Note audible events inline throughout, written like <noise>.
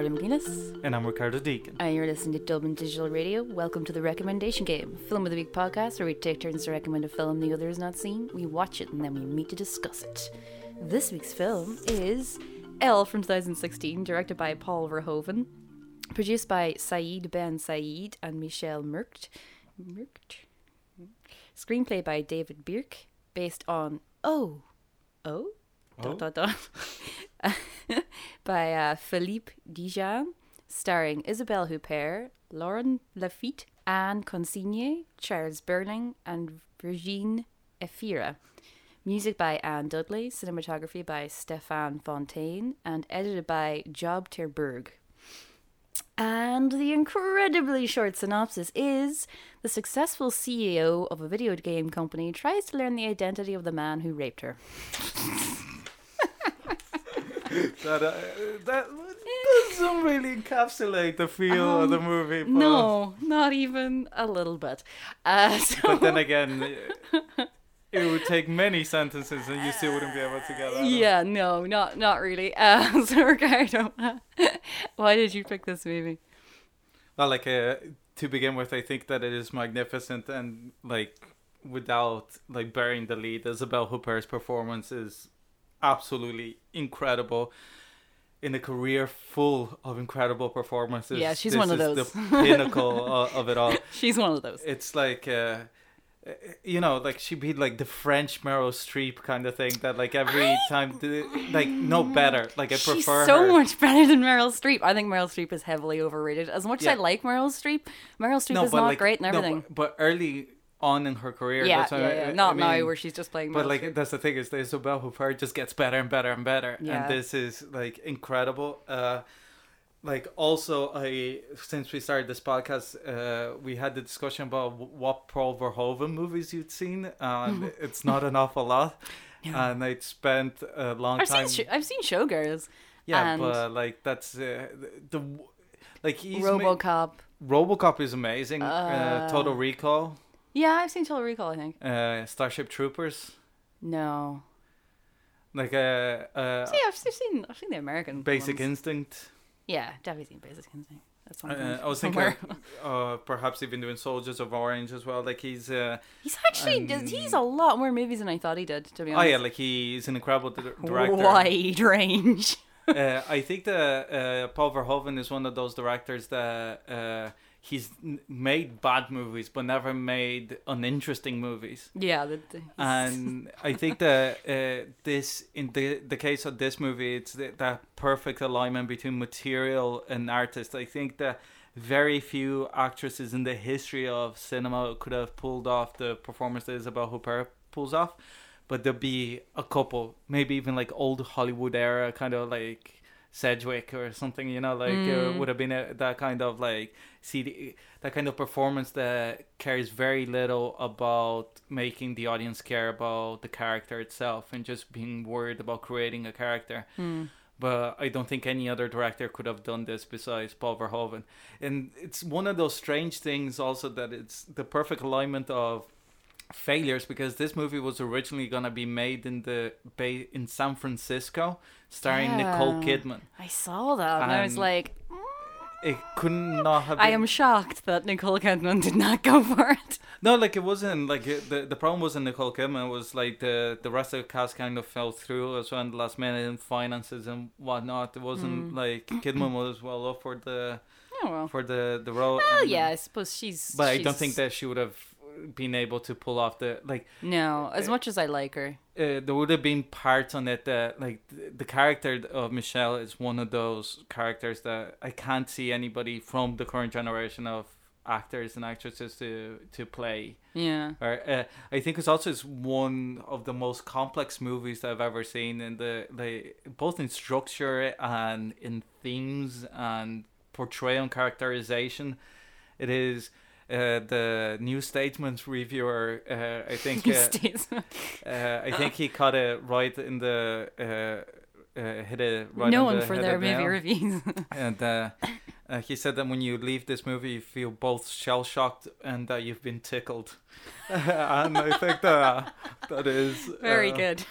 Orla Mc Nelis. And I'm Ricardo Deakin. And you're listening to Dublin Digital Radio. Welcome to the Recommendation Game, Film of the Week podcast, where we take turns to recommend a film the other has not seen. We watch it and then we meet to discuss it. This week's film is Elle from 2016, directed by Paul Verhoeven, produced by Saïd Ben Saïd and Michel Merkt. Merkt? Screenplay by David Birke, based on Oh, Oh? Dot, dot, dot. <laughs> by uh, Philippe Djian, starring Isabelle Huppert, Laurent Lafitte, Anne Consigny, Charles Berling, and Virginie Efira. Music by Anne Dudley, cinematography by Stéphane Fontaine, and edited by Job ter Burg. And the incredibly short synopsis is the successful CEO of a video game company tries to learn the identity of the man who raped her. <laughs> That, uh, that doesn't really encapsulate the feel of the movie. But, Um, No, not even a little bit. Uh, <laughs> so, But then again, <laughs> it would take many sentences and you still wouldn't be able to get that. yeah, no, not not really. <laughs> Uh, so Ricardo, why did you pick this movie? Well, like uh, to begin with, I think that it is magnificent and like without like burying the lead, Isabelle Huppert's performance is absolutely incredible. In a career full of incredible performances, Yeah, she's this one of those. The <laughs> pinnacle of, of it all. <laughs> She's one of those. It's like. Uh, you know, like she'd be like the French Meryl Streep kind of thing. That like every time, the, like no better. Like I She's prefer so her. much better than Meryl Streep. I think Meryl Streep is heavily overrated. As much Yeah. as I like Meryl Streep, Meryl Streep is not like, great and no, everything. but, but early on in her career, yeah, yeah, I- yeah. I Not now where she's just playing. But like that's the thing is, the Isabelle Huppert just gets better and better and better, Yeah. and this is like incredible. Uh, like also, I since we started this podcast, uh, we had the discussion about what Paul Verhoeven movies you'd seen, and <laughs> it's not an awful lot. No. And I'd spent a long I've time. seen sh- I've seen Showgirls, yeah, and- but like that's uh, the, the like he's ma- RoboCop. RoboCop is amazing. Uh, Uh, Total Recall, Yeah, I've seen Total Recall. I think. uh, Starship Troopers, No. like uh, uh, See, I've, I've seen I've seen the American. Basic ones. Instinct. Yeah, definitely seen Basic Instinct. That's one. Uh, I was thinking, uh, perhaps even doing Soldiers of Orange as well. Like he's, uh, he's actually does- he's a lot more movies than I thought he did. To be honest. oh yeah, like he's an incredible di- director. Wide range. <laughs> uh, I think that uh, Paul Verhoeven is one of those directors that uh, he's made bad movies, but never made uninteresting movies. yeah, the, and <laughs> I think that uh, this, in the the case of this movie, it's the, that perfect alignment between material and artist. I think that very few actresses in the history of cinema could have pulled off the performance that Isabelle Huppert pulls off, but there'll be a couple, maybe even like old Hollywood era, kind of like. Sedgwick or something, you know, like uh, Mm. would have been a, that kind of like CD, that kind of performance that cares very little about making the audience care about the character itself and just being worried about creating a character. Hmm. But I don't think any other director could have done this besides Paul Verhoeven. And it's one of those strange things also that it's the perfect alignment of failures because this movie was originally going to be made in the bay in San Francisco starring Nicole Kidman. I saw that and I was And like, It could not have been I am shocked that Nicole Kidman did not go for it. No, like it wasn't like it, the the problem wasn't Nicole Kidman. It was like the the rest of the cast kind of fell through as well in the last minute in finances and whatnot. It wasn't Mm. like Kidman was well up for the Oh well. for the the role. Well, and- yeah, I suppose she's. but I don't think that she would have been able to pull off the like. No, as much as I like her. Uh, there would have been parts on it that like th- the character of Michelle is one of those characters that I can't see anybody from the current generation of actors and actresses to to play. Yeah. Or, uh, I think it's also is one of the most complex movies that I've ever seen in the like both in structure and in themes and portrayal and characterization. It is uh, the New Statesman reviewer. Uh, I <laughs> think uh, uh, I think he caught it right in the uh, uh, hit it right. Known the for their movie reviews. <laughs> And uh, uh, he said that when you leave this movie, you feel both shell shocked and that you've been tickled. <laughs> and I think that that is Very good.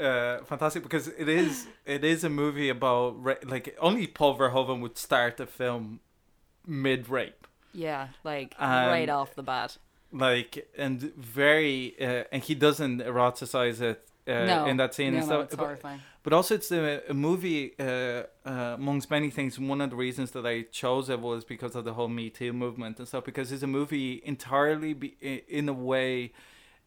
uh, fantastic because it is it is a movie about ra- like only Paul Verhoeven would start a film mid rape Yeah, like right off the bat. like and very uh, and he doesn't eroticize it uh, no, in that scene no, and no, stuff it's but, horrifying. but also it's a, a movie uh, uh, amongst many things one of the reasons that i chose it was because of the whole me too movement and stuff because it's a movie entirely be, in a way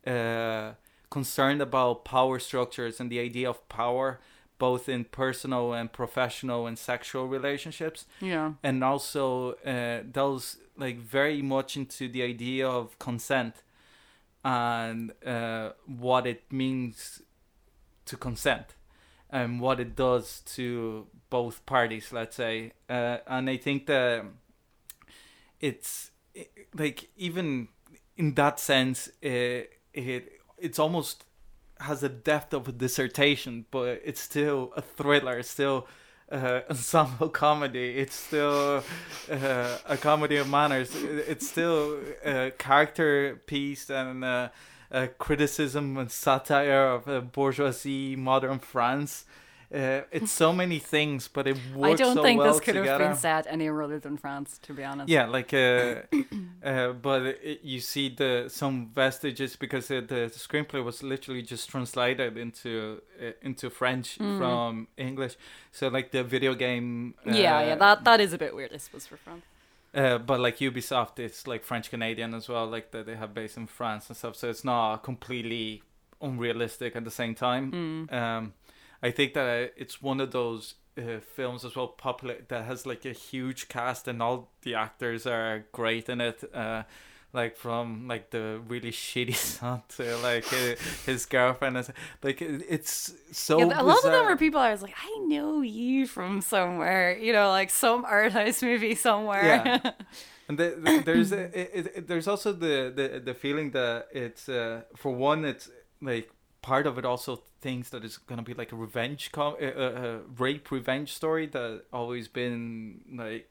uh, concerned about power structures and the idea of power both in personal and professional and sexual relationships. Yeah, and also uh, delves like very much into the idea of consent and uh, what it means to consent and what it does to both parties let's say. Uh, and i think that it's like even in that sense uh, it it's almost has a depth of a dissertation but it's still a thriller it's still uh, <laughs> ensemble comedy. It's still uh, a comedy of manners. It's still a character piece and uh, a criticism and satire of uh, bourgeoisie, modern France. Uh, it's so many things, but it works I don't so think well this could together. have been set anywhere other than France, to be honest. Yeah, like uh, <coughs> uh, but it, you see the some vestiges because uh, the screenplay was literally just translated into uh, into French Mm. from English. So like the video game. Uh, yeah, yeah. That that is a bit weird, I suppose, for France. Uh, but like Ubisoft, it's like French Canadian as well. Like that they have base in France and stuff. So it's not completely unrealistic at the same time. Mm. Um, I think that uh, it's one of those uh, films as well, popular that has like a huge cast and all the actors are great in it. Uh, like from like the really <laughs> shitty son to like his girlfriend, is like it's so. yeah, a lot of them bizarre. were people I was like, I know you from somewhere, you know, like some art house movie somewhere. Yeah. <laughs> And the, the, there's a, it, it, there's also the, the the feeling that it's uh, for one it's like part of it also thinks that it's gonna be like a revenge com- uh, uh, uh, rape revenge story that always been like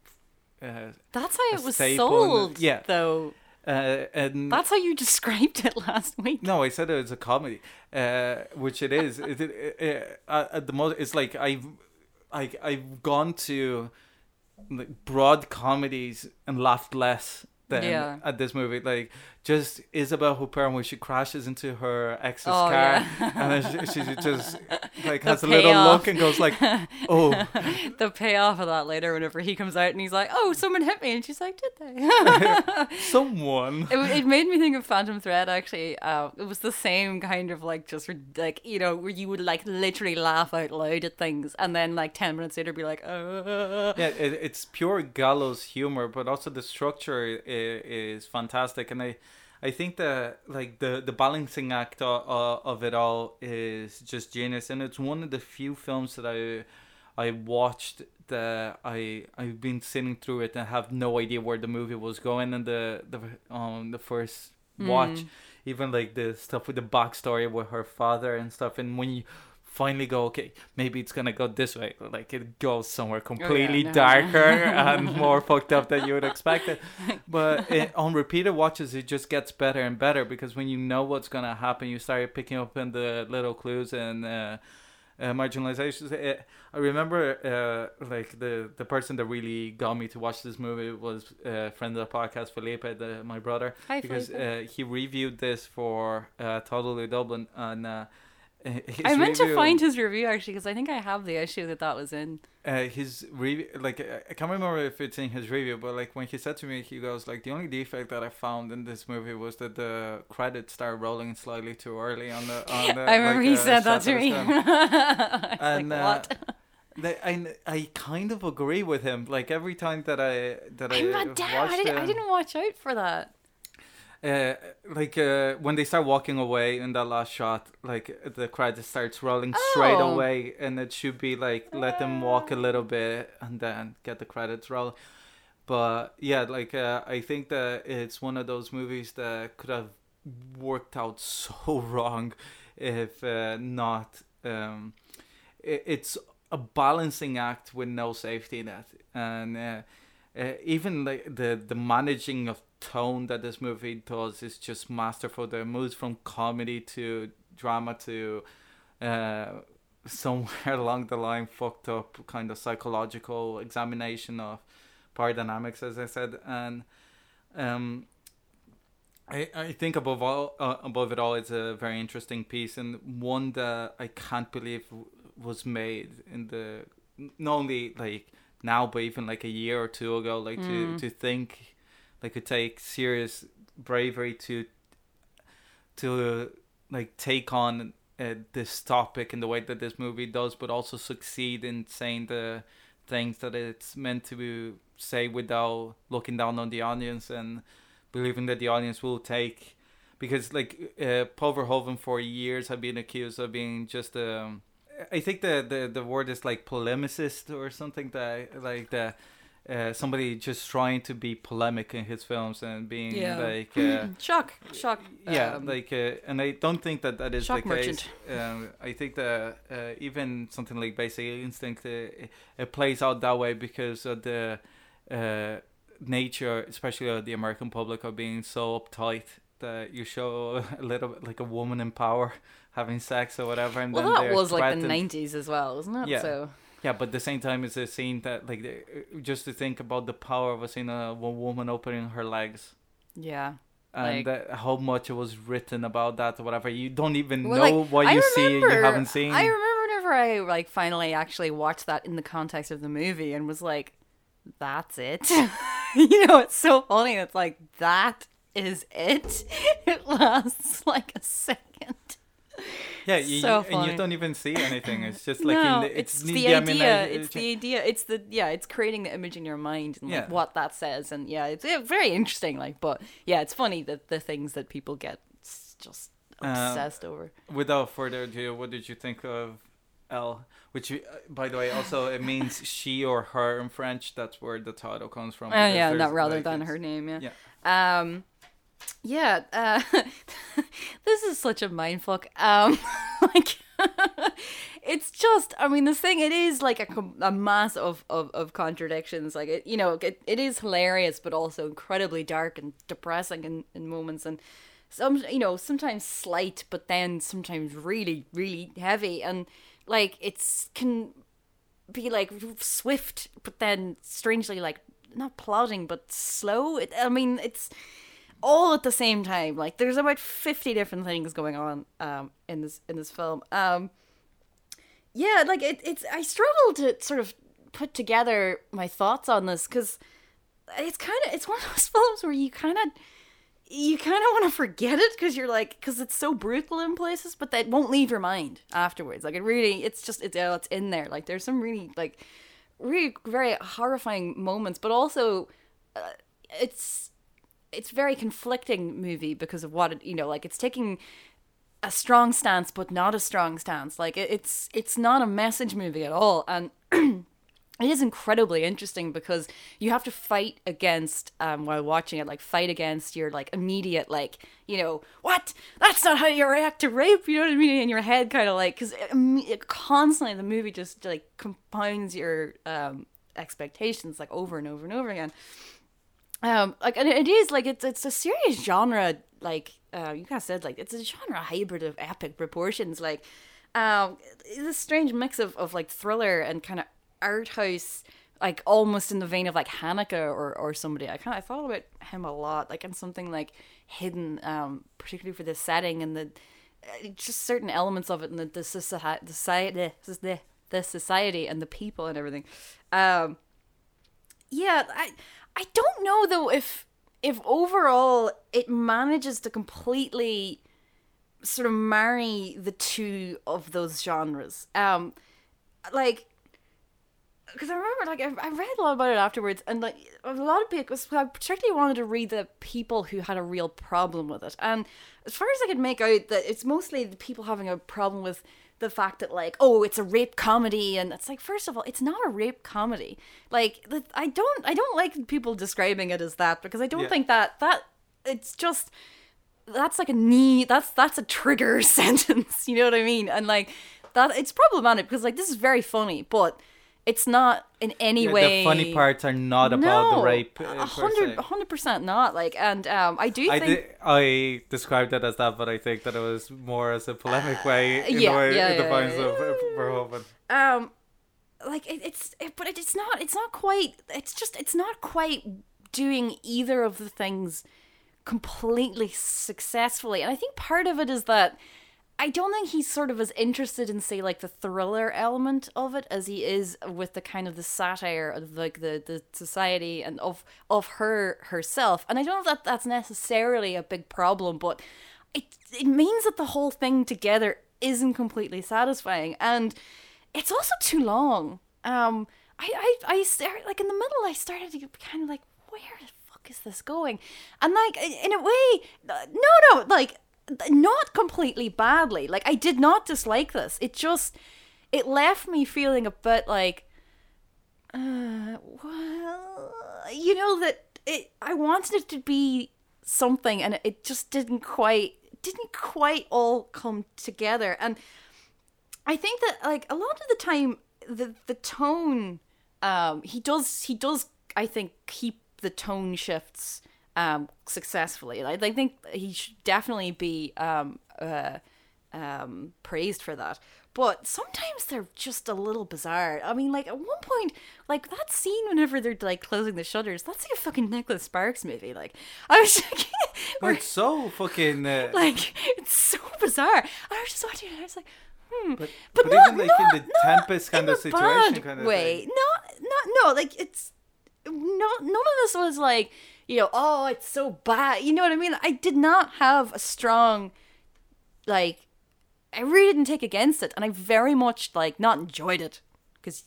uh, That's how it was the- sold, yeah. though. uh, and That's how you described it last week. no I said it was a comedy uh, which it is it, it, it, uh, at the most it's like I've I, I've gone to like broad comedies and laughed less than Yeah. at this movie. Like just Isabelle Huppert when she crashes into her ex's Oh, car yeah. and then she, she just <laughs> like The has a little look and goes like, <laughs> "Oh, the payoff of that later, whenever he comes out and he's like, "Oh, someone hit me," and she's like, "Did they?" <laughs> someone." it, it made me think of Phantom Thread. Actually, uh, it was the same kind of like just like you know where you would like literally laugh out loud at things, and then like ten minutes later be like, "Uh." Yeah, it, it's pure gallows humor, but also the structure is, is fantastic, and I, I think that like the the balancing act of, of it all is just genius, and it's one of the few films that I, I watched that I I've been sitting through it and have no idea where the movie was going, and the the um the first watch, Mm. even like the stuff with the backstory with her father and stuff, and when you finally go okay maybe it's gonna go this way. Like it goes somewhere completely no. darker <laughs> and more fucked up than you would expect it. But <laughs> it, on repeated watches it just gets better and better because when you know what's gonna happen you start picking up in the little clues and uh, uh, marginalizations. It, i remember uh, like the the person that really got me to watch this movie was a friend of the podcast felipe the, my brother. Hi, because uh, he reviewed this for uh, totally dublin and uh, <laughs> I meant to find his review actually because I think I have the issue that that was in. uh, his review like I can't remember if it's in his review but like when he said to me he goes like the only defect that i found in this movie was that the credits start rolling slightly too early on the on <laughs> the I remember like, he uh, said that to me. <laughs> And, like, uh, what? I, I kind of agree with him like every time that i that i I'm not. I, watched did, I didn't watch out for that. Uh, like uh, when they start walking away in that last shot, like the credit starts rolling straight Oh. away, and it should be like let them walk a little bit and then get the credits roll. But yeah, like uh, I think that it's one of those movies that could have worked out <laughs> so wrong if uh, not. Um, it, it's a balancing act with no safety net, and uh, even like the the managing of tone that this movie does is just masterful. The moves from comedy to drama to uh, somewhere <laughs> along the line fucked up kind of psychological examination of power dynamics, as I said, and um, I I think above all uh, above it all, it's a very interesting piece and one that I can't believe was made in the not only like now, but even like a year or two ago. Like mm. to to think, like to take serious bravery to to like take on uh, this topic in the way that this movie does, but also succeed in saying the things that it's meant to say without looking down on the audience and believing that the audience will take. Because like uh, Paul Verhoeven for years have been accused of being just um, I think the, the the word is like polemicist or something that like the uh, somebody just trying to be polemic in his films and being yeah. like <laughs> uh, shock shock yeah um, like uh, and i don't think that that is the merchant. case um, i think that uh, even something like basic instinct uh, it, it, plays out that way because of the uh, nature especially of the american public of being so uptight that you show <laughs> a little bit like a woman in power <laughs> having sex or whatever and well then that was like the 90s as well wasn't it yeah. so yeah, but at the same time, it's a scene that like just to think about the power of a scene uh, of a woman opening her legs. Yeah. And like, how much it was written about that or whatever. You don't even well, know like, what you remember, see you haven't seen. I remember whenever I like finally actually watched that in the context of the movie and was like, "That's it." <laughs> you know, it's so funny. It's like that is it. <laughs> It lasts like a second. Yeah, you, so you, and you don't even see anything. It's just like no, the, it's, it's the, idea. it's the idea. It's the yeah. It's creating the image in your mind and like, what that says, and yeah, it's yeah, very interesting. Like, but yeah, it's funny that the things that people get just um, obsessed over. Without further ado, what did you think of Elle? Which, uh, by the way, also it means <laughs> she or her in French. That's where the title comes from. Oh uh, yeah, not rather like than her name. Yeah. yeah. Um, yeah, uh, <laughs> this is such a mindfuck. Um, <laughs> like, <laughs> it's just, I mean, the thing, it is like a, a mass of, of, of contradictions. Like, it, you know, it, it is hilarious, but also incredibly dark and depressing in, in moments. And some, you know, sometimes slight, but then sometimes really, really heavy. And, like, it's can be like swift, but then strangely, like, not plodding, but slow. It, I mean, it's all at the same time. Like there's about fifty different things going on um, in this in this film. Um, yeah, like it, it's I struggle to sort of put together my thoughts on this because it's kind of it's one of those <laughs> films where you kind of you kind of want to forget it because you're like because it's so brutal in places but that won't leave your mind afterwards like it really it's just it's it's in there like there's some really like really very horrifying moments but also uh, it's it's very conflicting movie because of what it you know like it's taking a strong stance but not a strong stance. Like it, it's it's not a message movie at all. And <clears throat> it is incredibly interesting because you have to fight against um, while watching it like fight against your like immediate like you know what? That's not how you react to rape. You know what i mean? In your head kind of like because it, it constantly the movie just like compounds your um, expectations like over and over and over again um like and it is like it's it's a serious genre like uh you kind of said like it's a genre hybrid of epic proportions like um it's a strange mix of, of like thriller and kind of art house like almost in the vein of like Haneke or, or somebody. I kind of I thought about him a lot, like in something like hidden, um, particularly for the setting and the uh, just certain elements of it and the the society, the the, the society and the people and everything. Um, yeah, I I don't know though if if overall it manages to completely sort of marry the two of those genres. Um, like because I remember, like, I, read a lot about it afterwards, and like a lot of people, I particularly wanted to read the people who had a real problem with it. And as far as I could make out, that it's mostly the people having a problem with the fact that like oh it's a rape comedy and it's like first of all it's not a rape comedy like i don't i don't like people describing it as that because i don't yeah. think that that it's just that's like a knee that's that's a trigger <laughs> sentence you know what i mean and like that it's problematic because like this is very funny but it's not in any Yeah, way the funny parts are not about the rape. uh, a per hundred se. a hundred percent not like and um i do I think did, I described it as that, but I think that it was more as a polemic way in <sighs> yeah, the way yeah, in the of uh, Verhoeven. um like it, it's it, but it's not it's not quite it's just it's not quite doing either of the things completely successfully and i think part of it is that i don't think he's sort of as interested in say like the thriller element of it as he is with the kind of the satire of like the the society and of of her herself and i don't know that that's necessarily a big problem but it it means that the whole thing together isn't completely satisfying and it's also too long. Um, I, I, I started like in the middle. I started to get kind of like, where the fuck is this going? And like in a way, no, no, like not completely badly. Like I did not dislike this. It just it left me feeling a bit like, uh, well, you know that it. I wanted it to be something, and it just didn't quite didn't quite all come together. And I think that like a lot of the time the the tone um he does he does I think keep the tone shifts um successfully. Like, I think he should definitely be um uh um praised for that. But sometimes they're just a little bizarre. I mean, like at one point, like that scene whenever they're like closing the shutters, that's like a fucking Nicholas Sparks movie. Like I was <laughs> like, Well, it's so fucking. Uh, <laughs> like it's so bizarre. I was just watching it. I was like, hmm. but, but, but not, even like not, in the not Tempest kind in of situation, kind of way. thing. Not, not, no. Like it's no, none of this was like you know, oh, it's so bad. You know what I mean? I did not have a strong, like, I really didn't take against it, and I very much like not enjoyed it because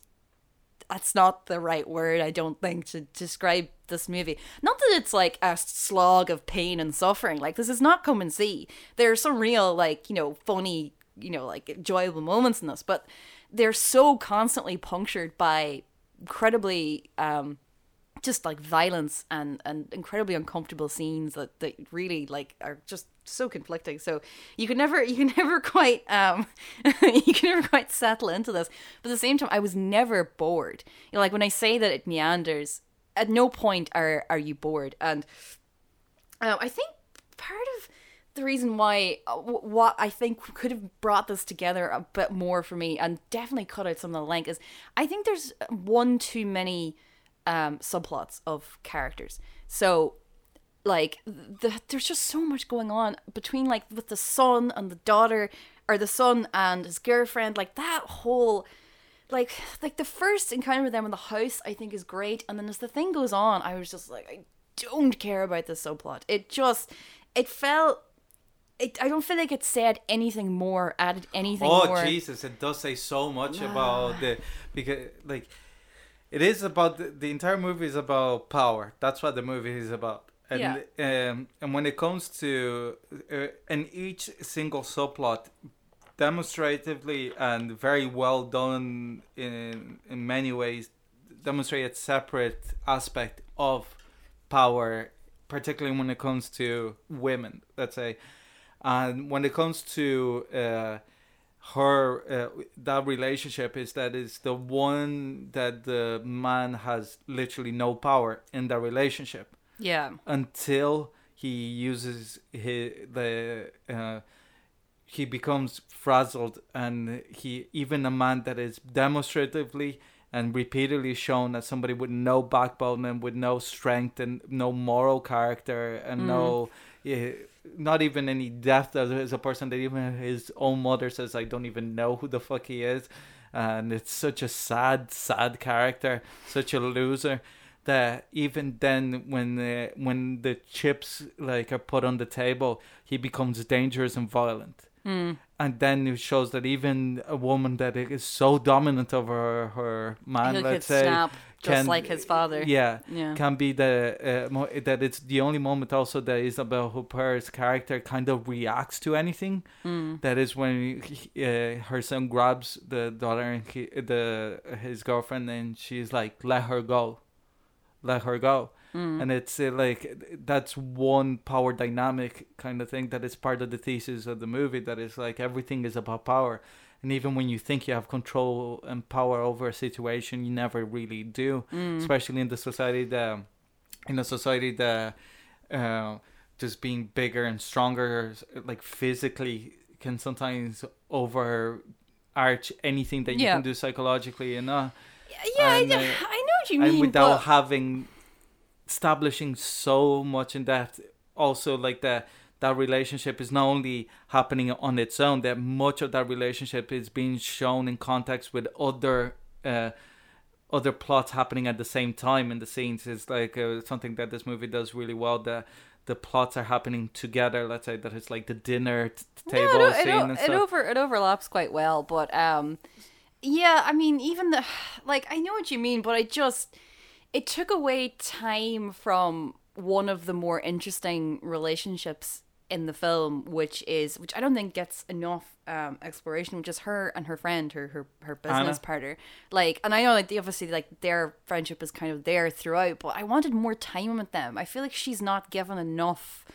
that's not the right word I don't think to describe this movie. Not that it's like a slog of pain and suffering. Like this is not come and see. There are some real like, you know, funny, you know, like enjoyable moments in this, but they're so constantly punctured by incredibly um just like violence and and incredibly uncomfortable scenes that that really like are just so conflicting. So you can never <laughs> you can never quite um <laughs> you can never quite settle into this. But at the same time i was never bored. You know like when i say that it meanders at no point are are you bored. And uh, i think part of the reason why uh, what I think could have brought this together a bit more for me and definitely cut out some of the length is I think there's one too many um, subplots of characters. So like the, there's just so much going on between like with the son and the daughter or the son and his girlfriend like that whole like like the first encounter with them in the house I think is great and then as the thing goes on I was just like I don't care about this subplot it just it felt it, I don't feel like it said anything more added anything Oh more Jesus! It does say so much about the because like it is about the, the entire movie is about power. That's what the movie is about. And um, and when it comes to uh, and each single subplot demonstratively and very well done in in many ways demonstrate a separate aspect of power particularly when it comes to women let's say and when it comes to uh, her uh, that relationship is that is the one that the man has literally no power in that relationship. Yeah. Until he uses his the uh, he becomes frazzled and he even a man that is demonstratively and repeatedly shown as somebody with no backbone and with no strength and no moral character and no yeah, not even any depth as, a person that even his own mother says I don't even know who the fuck he is. And it's such a sad sad character such a loser that even then when the when the chips like are put on the table he becomes dangerous and violent. Mm. and then it shows that even a woman that is so dominant over her, her man he could let's say snap just can- like his father yeah yeah can be the uh, mo- that it's the only moment also that Isabelle Huppert's character kind of reacts to anything. Mm. That is when he, uh, her son grabs the daughter and he, the his girlfriend and she's like, "Let her go, let her go." Mm. And it's uh, like that's one power dynamic kind of thing that is part of the thesis of the movie. That is like everything is about power. And even when you think you have control and power over a situation, you never really do. Especially in the society that, in a society that, uh, just being bigger and stronger, like physically, can sometimes overarch anything that you Yeah. can do psychologically, and uh, Yeah, I, uh, I know what you and mean. without but- having establishing so much in depth also like that that relationship is not only happening on its own that much of that relationship is being shown in context with other uh other plots happening at the same time in the scenes. Is like uh, something that this movie does really well that the plots are happening together. Let's say that it's like the dinner t- table no, it, scene and it, stuff. over it overlaps quite well, but um, yeah, I mean, even the <sighs> like, I know what you mean, but I just it took away time from one of the more interesting relationships in the film, which is which I don't think gets enough um exploration, which is her and her friend, her her her business Anna. partner. Like, and I know like they obviously like their friendship is kind of there throughout, but I wanted more time with them. I feel like she's not given enough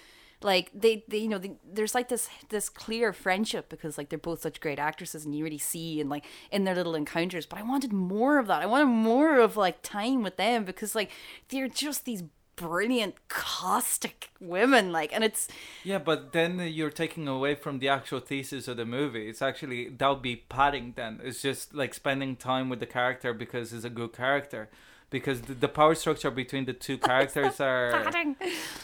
like they, they you know they, there's like this this clear friendship because like they're both such great actresses and you really see and like in their little encounters but i wanted more of that i wanted more of like time with them because like they're just these brilliant caustic women like and it's Yeah, but then you're taking away from the actual thesis of the movie. It's actually that would be padding. Then it's just like spending time with the character because he's a good character. Because the, the power structure between the two <laughs> characters are padding.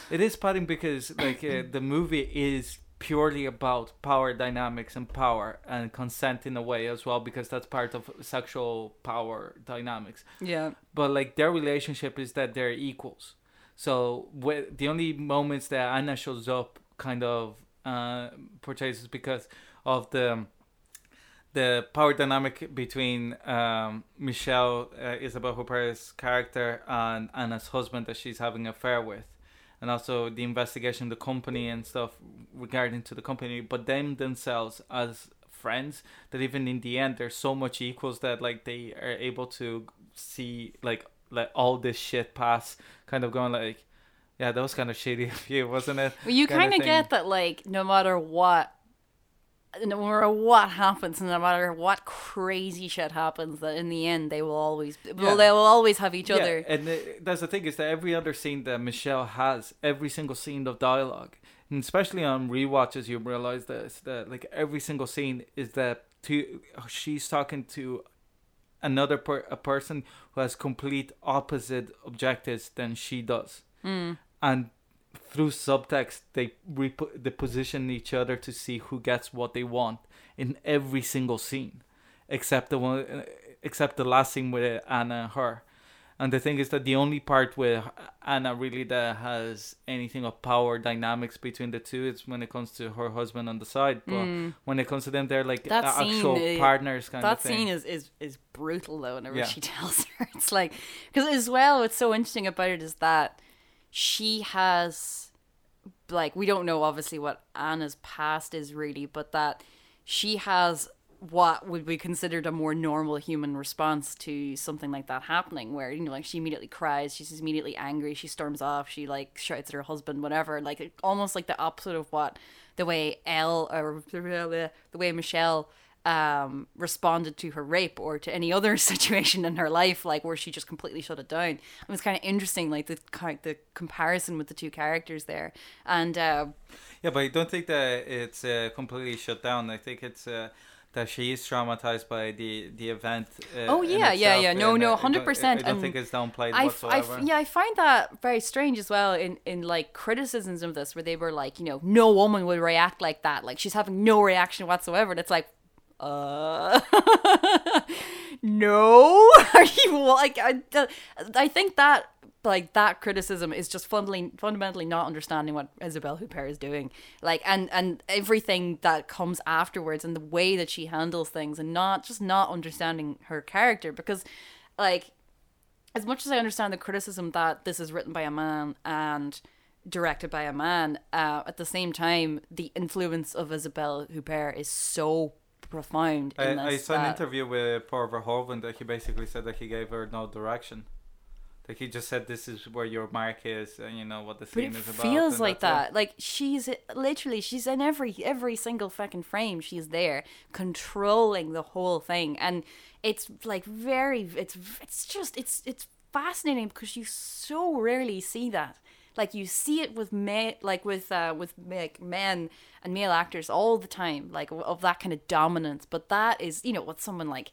it is padding because like uh, the movie is purely about power dynamics and power and consent in a way as well because that's part of sexual power dynamics yeah but like their relationship is that they're equals. So the only moments that Anna shows up kind of uh, portrays is because of the the power dynamic between um, Michelle uh, Isabelle Huppert's character and Anna's husband that she's having an affair with, and also the investigation the company and stuff regarding to the company. But them themselves as friends that even in the end they're so much equals that like they are able to see like like all this shit pass kind of going like yeah that was kind of shady <laughs> of you wasn't it? Well, you kind of get that like no matter what no matter what happens no matter what crazy shit happens that in the end they will always Yeah. well they will always have each yeah, other. and uh, that's the thing is that every other scene that Michelle has, every single scene of dialogue, and especially on rewatches, you realize this that like every single scene is that to she's talking to another per, a person who has complete opposite objectives than she does, hmm. and through subtext they repo- they position each other to see who gets what they want in every single scene, except the one, except the last scene with Anna and her. And the thing is that the only part where Anna really that has anything of power dynamics between the two is when it comes to her husband on the side. But when it comes to them, they're like Mm. That a- scene, actual uh, partners kind that of thing. scene is, is is brutal though whenever Yeah. she <laughs> tells her it's like because as well what's so interesting about it is that she has like we don't know obviously what anna's past is really but that she has what would be considered a more normal human response to something like that happening where you know like she immediately cries she's immediately angry she storms off she like shouts at her husband whatever like almost like the opposite of what the way Elle or <laughs> the way Michelle um responded to her rape or to any other <laughs> situation in her life like where she just completely shut it down it was kind of interesting like the the comparison with the two characters there and uh Yeah, but I don't think that it's uh, completely shut down. I think it's uh, that she is traumatized by the the event. Uh, Oh, yeah, yeah, yeah. No, no, I don't- 100%, I don't think it's downplayed I, f- I f- whatsoever. yeah, I find that very strange as well in, in like criticisms of this, where they were like, you know, no woman would react like that. Like she's having no reaction whatsoever. And it's like, uh, <laughs> no, <laughs> are you like? I, I think that like that criticism is just fundamentally fundamentally not understanding what Isabelle Huppert is doing. Like, and and everything that comes afterwards and the way that she handles things, and not just not understanding her character because, like as much as I understand the criticism that this is written by a man and directed by a man, uh, at the same time, the influence of Isabelle Huppert is so profound. In I, I saw an interview with Paul Verhoeven that he basically said that he gave her no direction. Like he just said, this is where your mark is, and you know what the scene it is about. feels like it. that. Like she's literally she's in every every single fucking frame. She's there controlling the whole thing, and it's like very. It's it's just it's it's fascinating because you so rarely see that. Like you see it with men, like with uh, with like men and male actors all the time, like of that kind of dominance. But that is, you know, with someone like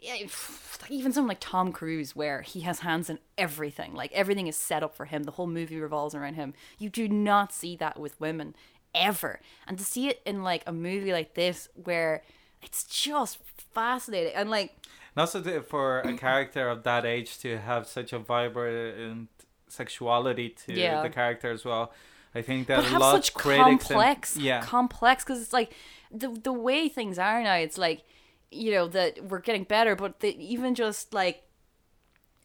<sighs> even someone like Tom Cruise, where he has hands in everything, like everything is set up for him, the whole movie revolves around him. You do not see that with women ever, and to see it in like a movie like this, where it's just fascinating and like And also to, for a <clears throat> character of that age to have such a vibrant sexuality to Yeah. the character as well. I think that but a lot of critics complex, and, yeah, complex because it's like the the way things are now. It's like you know that we're getting better, but the, even just like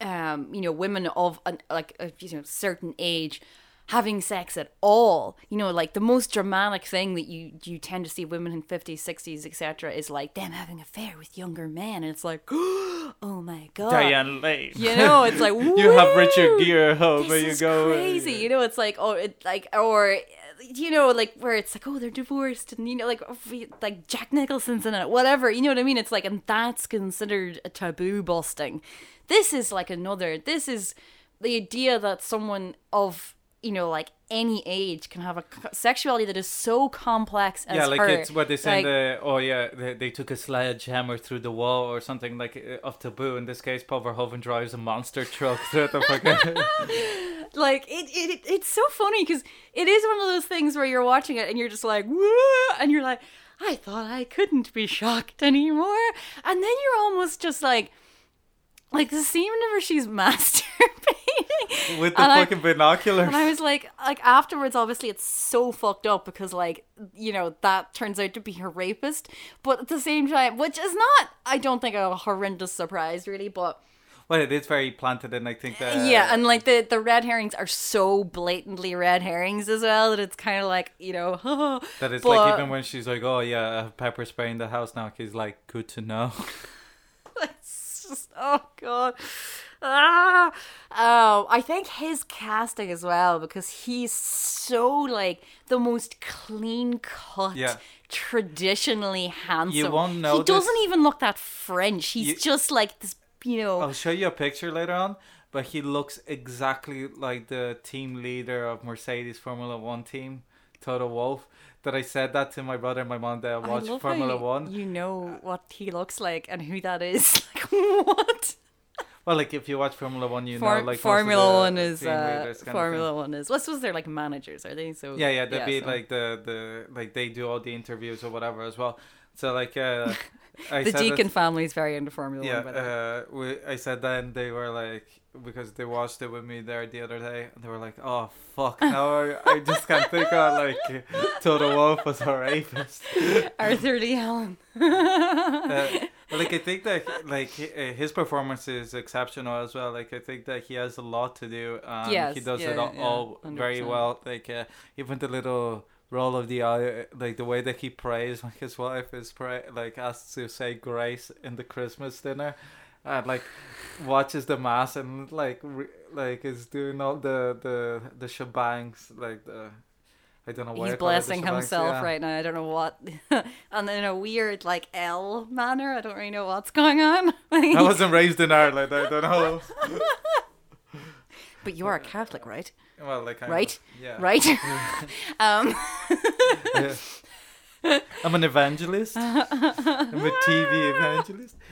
um you know women of an, like a you know certain age having sex at all you know like the most dramatic thing that you you tend to see women in 50s 60s etc is like them having affair with younger men and it's like <gasps> oh my god Diane Lane. you know it's like <laughs> you have Richard! Gere home, this and you is go crazy. You know, it's like oh, it like or you know, like where it's like oh, they're divorced, and you know, like oh, like Jack Nicholson's in it, whatever. You know what I mean? It's like, and that's considered a taboo busting. This is like another. This is the idea that someone of you know like any age can have a sexuality that is so complex as Yeah, like her. it's what they say Like, the oh yeah they, they took a sledgehammer through the wall or something like uh, of taboo. In this case, Paul Verhoeven drives a monster truck through the fucking. <laughs> <laughs> like it, it, it it's so funny because it is one of those things where you're watching it and you're just like Woo! and you're like i thought i couldn't be shocked anymore and then you're almost just like like the scene whenever she's <laughs> masturbating with the And I- fucking binoculars. and I was like, like afterwards, obviously it's so fucked up because like you know that turns out to be her rapist, but at the same time, which is not, I don't think a horrendous surprise really, but well, it is very planted, and I think that yeah, and like the the red herrings are so blatantly red herrings as well that it's kind of like you know, <laughs> that it's but- like even when she's like, oh yeah, I have pepper spray in the house now. He's like, good to know. <laughs> it's just oh god. Ah, oh, I think his casting as well because he's so like the most clean cut, Yeah. traditionally handsome. You won't know He doesn't even look that French. He's You- just like this, you know. I'll show you a picture later on, but he looks exactly like the team leader of Mercedes Formula One team, Toto Wolff. That I said that to my brother and my mom that I watch love how Formula One. You know what he looks like and who that is. <laughs> Like what? Well, like if you watch Formula One, you For- know, like Formula One is uh, leaders kind of Formula. One is. What's was there like managers? Are they so? Yeah, yeah, they'd be so- like the the like they do all the interviews or whatever as well. So like, uh, <laughs> I the said Deakin this- family is very into Formula Yeah, One. By uh, we, I said then they were like because they watched it with me there the other day, and they were like, "Oh fuck!" <laughs> Now I, I just can't think of like Toto Wolff was a rapist. <laughs> Arthur Lee Allen. Uh, like I think that like uh, his performance is exceptional as well. Like I think that he has a lot to do. Um, Yes, he does yeah, it all, yeah, all very well. Like uh, even the little roll of the eye, like the way that he prays, like his wife is pray, like asked to say grace in the Christmas dinner, and like watches the mass and like re- like is doing all the the the shebangs, like the. I don't know why He's I call it the blessing himself yeah. right now. I don't know what, <laughs> and in a weird like L manner. I don't really know what's going on. <laughs> I wasn't raised in Ireland. I don't know. <laughs> but you are a Catholic, right? Well, like kind Right? Yeah. Right. <laughs> <laughs> um. Yeah. I'm an evangelist. I'm a TV evangelist. <laughs>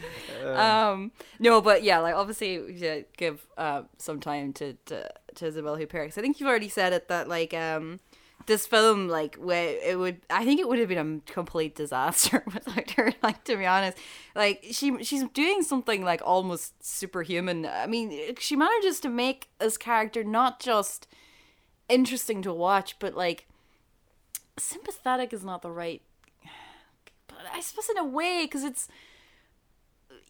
Uh, um no but yeah like obviously we should give uh some time to to, to isabelle huppert i think you've already said it that like um this film like where it would i think it would have been a complete disaster <laughs> without her like to be honest like she she's doing something like almost superhuman. I mean she manages to make this character not just interesting to watch but like sympathetic is not the right but i suppose in a way because it's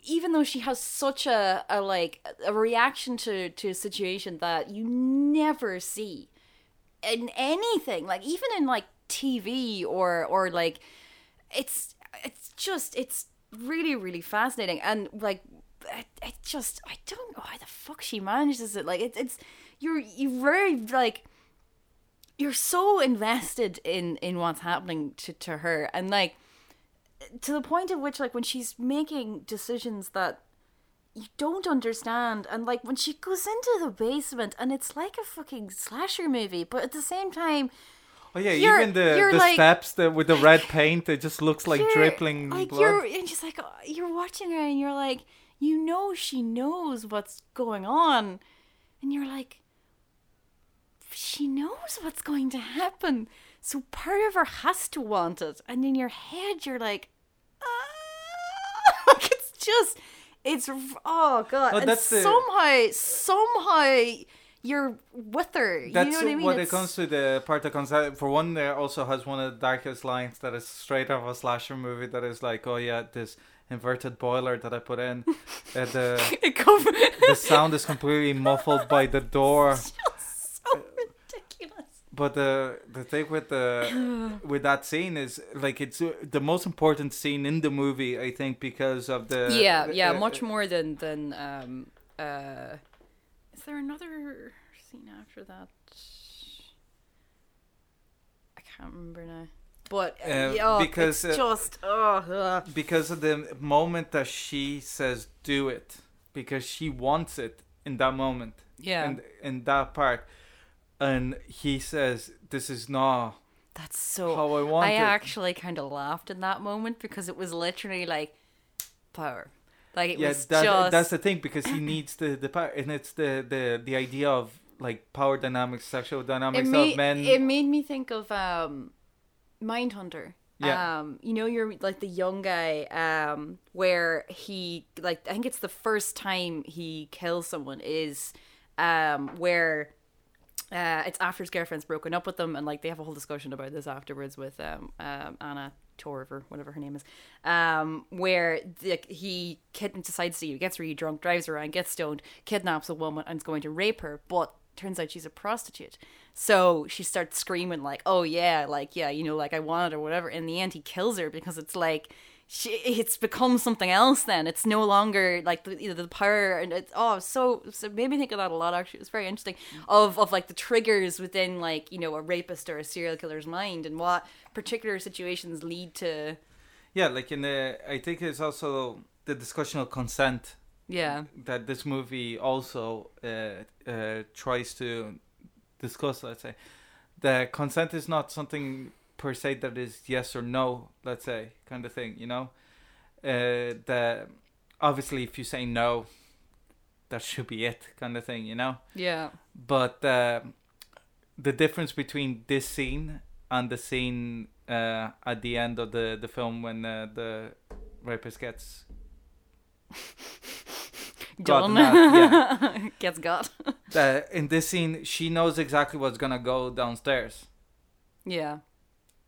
even though she has such a, a like a reaction to to a situation that you never see in anything like even in like tv or or like it's it's just it's really really fascinating and like it, it just I don't know how the fuck she manages it. Like it, it's you're you're very like you're so invested in in what's happening to to her and like to the point at which like when she's making decisions that you don't understand and like when she goes into the basement and it's like a fucking slasher movie but at the same time Oh yeah, You're- even the, the like- steps that with the red paint, it just looks like dripping like blood. you're and she's like oh, you're watching her and you're like you know she knows what's going on and you're like she knows what's going to happen so part of her has to want it and in your head you're like ah! <laughs> like it's just it's oh god Oh, and that's the- somehow somehow you're with her That's you know what I mean when it comes to the part that comes out. For one, there also has one of the darkest lines that is straight out of a slasher movie. That is like, oh yeah, this inverted boiler that I put in. uh, the <laughs> the sound is completely muffled by the door. <laughs> It's just so ridiculous. But the the thing with the <coughs> with that scene is like it's uh, the most important scene in the movie. I think because of the yeah, yeah, uh, much more than than um uh. Is there another scene after that? I can't remember now. But uh, Uh, yeah, because, it's uh, just oh, because of the moment that she says do it because she wants it in that moment yeah, and in that part and he says this is not that's so. how I want I it actually kind of laughed in that moment because it was literally like power, like it yeah was that, just that's the thing because he needs the the power and it's the the the idea of like power dynamics sexual dynamics it of men it made me think of um Mindhunter. Yeah. Um, you know, you're like the young guy, um, where he like I think it's the first time he kills someone is um where uh it's after his girlfriend's broken up with them and like they have a whole discussion about this afterwards with um, um Anna Torv or whatever her name is. Um where the, he kid decides to gets really drunk, drives around, gets stoned, kidnaps a woman and is going to rape her, but turns out she's a prostitute. So she starts screaming like, "Oh yeah, like yeah, you know, like I want it or whatever." In the end, he kills her because it's like she, it's become something else. Then it's no longer like the you know, the power and it's oh so so it made me think of that a lot. Actually, it was very interesting of of like the triggers within like you know a rapist or a serial killer's mind and what particular situations lead to yeah like in the I think it's also the discussion of consent yeah that this movie also uh, uh, tries to discuss. Let's say the consent is not something per se that is yes or no. Let's say kind of thing. You know, uh, the obviously if you say no, that should be it. Kind of thing. You know, yeah but uh, the difference between this scene and the scene uh, at the end of the the film when uh, the rapist gets <laughs> done that, <laughs> gets got in this scene, she knows exactly what's gonna go downstairs. yeah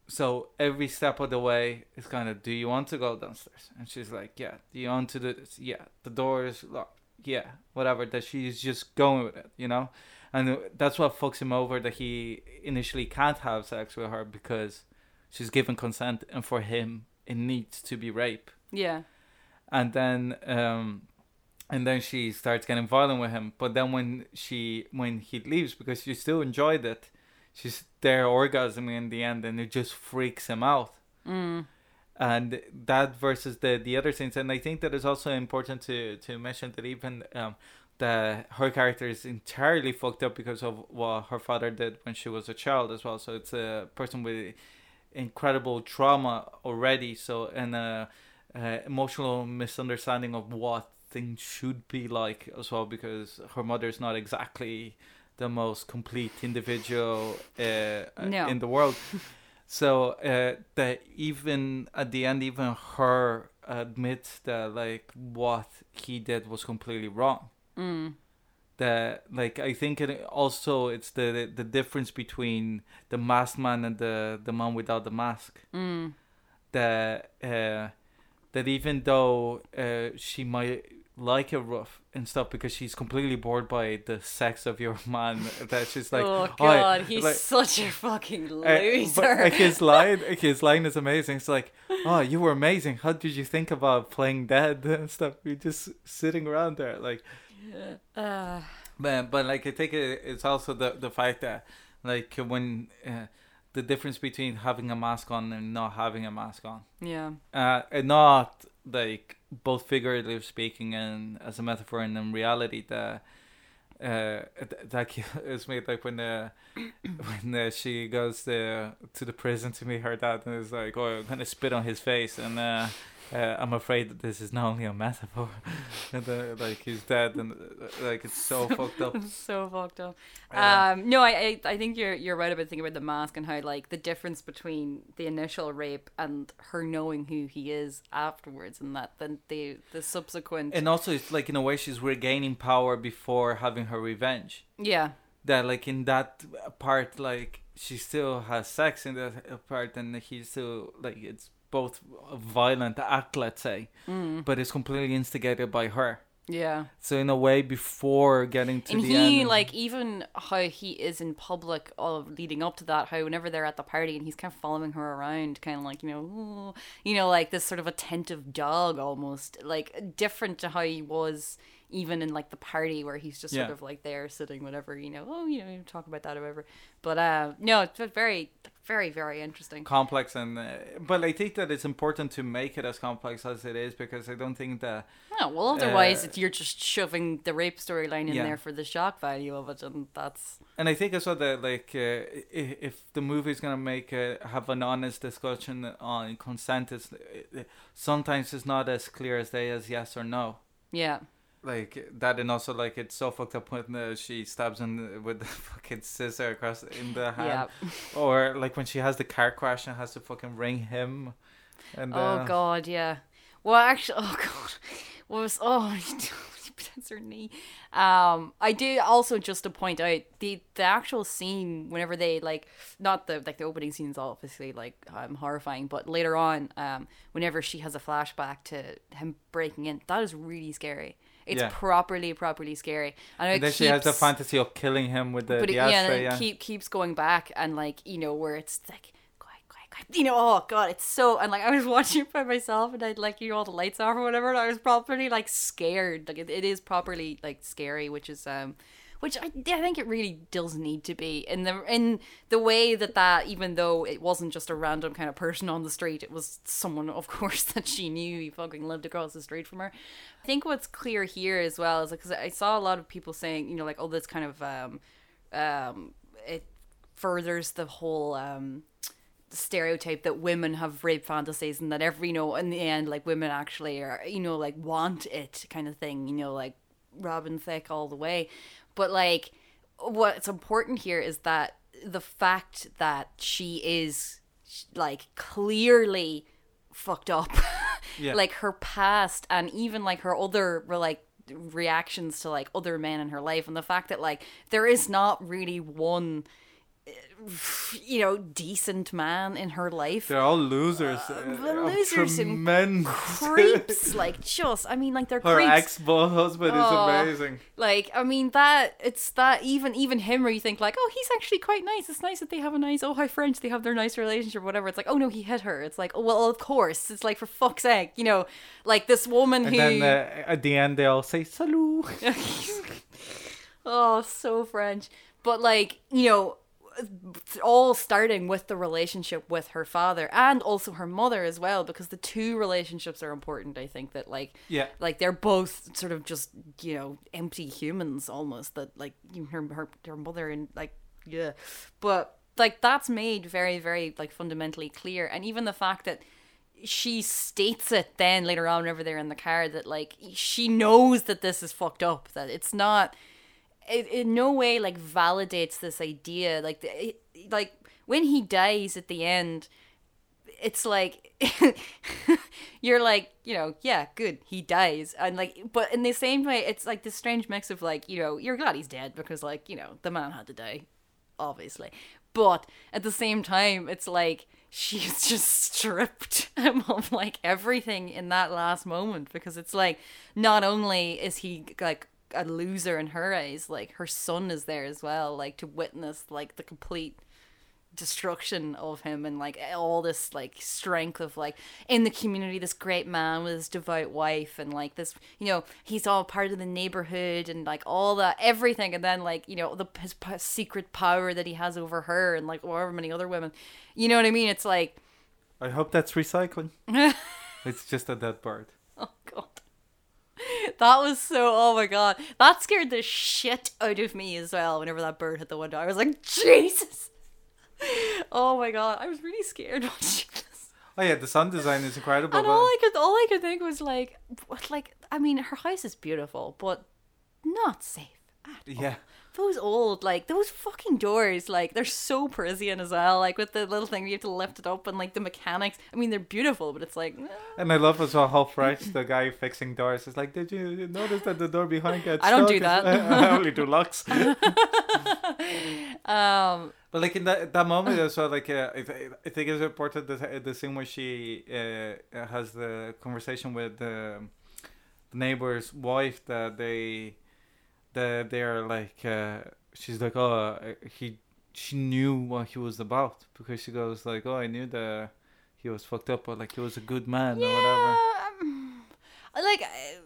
So every step of the way is kind of, do you want to go downstairs? And she's like, yeah. Do you want to do this? Yeah. The door is locked. Yeah. Whatever. That she's just going with it, you know. And that's what fucks him over that he initially can't have sex with her because she's given consent, and for him, it needs to be rape. yeah and then um and then she starts getting violent with him but then when she when he leaves because she still enjoyed it she's there orgasming in the end and it just freaks him out. Mm. and that versus the the other things and i think that is also important to to mention that even um that her character is entirely fucked up because of what her father did when she was a child as well. So it's a person with incredible trauma already. So and a uh, emotional misunderstanding of what things should be like as well because her mother's not exactly the most complete individual uh, No. in the world <laughs> so uh, that even at the end even her admits that like what he did was completely wrong Mm. that like I think it also it's the the difference between the masked man and the the man without the mask Mm. that uh, that even though uh, she might like it rough and stuff because she's completely bored by the sex of your <laughs> man. That she's like, oh "Oh, god, he's like, such a fucking <laughs> uh, loser. but, like his <laughs> line, like, his line is amazing. It's like, "Oh, you were amazing. How did you think about playing dead and stuff? You're just sitting around there, like." Uh, But but like I think it, it's also the the fact that like when uh, the difference between having a mask on and not having a mask on, yeah. uh, and not like both figuratively speaking and as a metaphor and in reality the. Uh, that is <laughs> made like when uh, <coughs> when uh, she goes to to the prison to meet her dad and is like, "Oh, I'm gonna spit on his face," and uh, I'm afraid that this is not only a metaphor, <laughs> uh, like he's dead, and uh, like it's so <laughs> fucked up. <laughs> so fucked up. Uh, Um, no, I, I I think you're you're right about thinking about the mask and how like the difference between the initial rape and her knowing who he is afterwards, and that then the the subsequent and also it's like in a way she's regaining power before having her revenge yeah that like in that part like she still has sex in that part and he's still like it's both violent act let's say mm, but it's completely instigated by her yeah. so in a way before getting to and the he end like even how he is in public all leading up to that how whenever they're at the party and he's kind of following her around kind of like you know you know like this sort of attentive dog almost like different to how he was even in like the party where he's just Yeah. sort of like there sitting whatever you know oh you know talk about that or whatever but uh no it's very very very interesting complex and uh, but i think that it's important to make it as complex as it is because i don't think that yeah well otherwise Uh, you're just shoving the rape storyline in Yeah. there for the shock value of it and that's and I think as well that like uh, if the movie is gonna make uh, have an honest discussion on consent, is uh, sometimes it's not as clear as they as yes or no. yeah Like that, and also like it's so fucked up when uh, she stabs him with the <laughs> fucking scissor across in the hand, yeah or like when she has the car crash and has to fucking ring him. And Oh uh, god, yeah. Well, actually, <laughs> oh god, what was oh <laughs> that's her knee. Um, I do also just to point out the the actual scene whenever they like not the like the opening scene is obviously like um horrifying, but later on, um, whenever she has a flashback to him breaking in, that is really scary. It's Yeah. properly, properly scary. And, And then she has the fantasy of killing him with the, but the it, yeah, and it Yeah, keep keeps going back and like you know where it's like. You know, oh god, it's so and like I was <laughs> watching it by myself and I'd like you know all the lights off or whatever. And I was properly like scared. Like it, it is properly like scary, which is um. Which I, I think it really does need to be. In the in the way that that even though it wasn't just a random kind of person on the street, it was someone of course <laughs> that she knew. He fucking lived across the street from her. I think what's clear here as well is because I saw a lot of people saying you know like oh this kind of um um, it furthers the whole um, stereotype that women have rape fantasies and that every you know in the end like women actually are you know like want it kind of thing you know like Robin Thicke all the way but like what's important here is that the fact that she is like clearly fucked up <laughs> Yeah. like her past and even like her other like reactions to like other men in her life and the fact that like there is not really one you know decent man in her life they're all losers. uh, the losers and creeps <laughs> like just i mean like they're Her ex husband is Oh. amazing. like i mean that it's that even even him where you think like oh he's actually quite nice it's nice that they have a nice oh hi french they have their nice relationship whatever it's like oh no he hit her it's like oh well of course it's like for fuck's sake you know like this woman And who then uh, at the end they all say salut. <laughs> oh, so French. But like, you know, all starting with the relationship with her father and also her mother as well, because the two relationships are important. I think that like, Yeah. like they're both sort of just you know empty humans almost. That like you- her her her mother and like yeah, but like that's made very very like fundamentally clear, and even the fact that she states it then later on whenever they're in the car that like she knows that this is fucked up that it's not it in no way like validates this idea. Like it, like when he dies at the end it's like <laughs> you're like you know yeah good he dies. And like but in the same way it's like this strange mix of like you know you're glad he's dead because like you know the man had to die obviously. But at the same time it's like she's <laughs> just stripped him of like everything in that last moment because it's like not only is he like a loser in her eyes, like her son is there as well, like to witness like the complete destruction of him and like all this like strength of like in the community this great man with his devout wife and like this you know he's all part of the neighborhood and like all that everything and then like you know the his secret power that he has over her and like however many other women you know what i mean it's like I hope that's recycling. <laughs> it's just a dead bird. oh god <laughs> that was so oh my god that scared the shit out of me as well whenever that bird hit the window i was like jesus <laughs> oh my god i was really scared <laughs> watching this Oh yeah, the sound design is incredible. And all I could, all I could think was like, what, like, I mean, her house is beautiful, but not safe. yeah. Those old, like, those fucking doors, like, they're so Parisian as well. Like with the little thing you have to lift it up, and like the mechanics. I mean, they're beautiful, but it's like, eh. And I love as well how fresh the guy fixing doors is like. Did you notice that the door behind gets I don't stuck?" do that. <laughs> I only do locks. <laughs> um, But like in that that moment as well, like uh, I, th- I think it's important that the scene where she uh, has the conversation with the, the neighbor's wife that they that they're like uh, she's like oh uh, he she knew what he was about because she goes like oh I knew that he was fucked up but like he was a good man or whatever. Yeah, um, like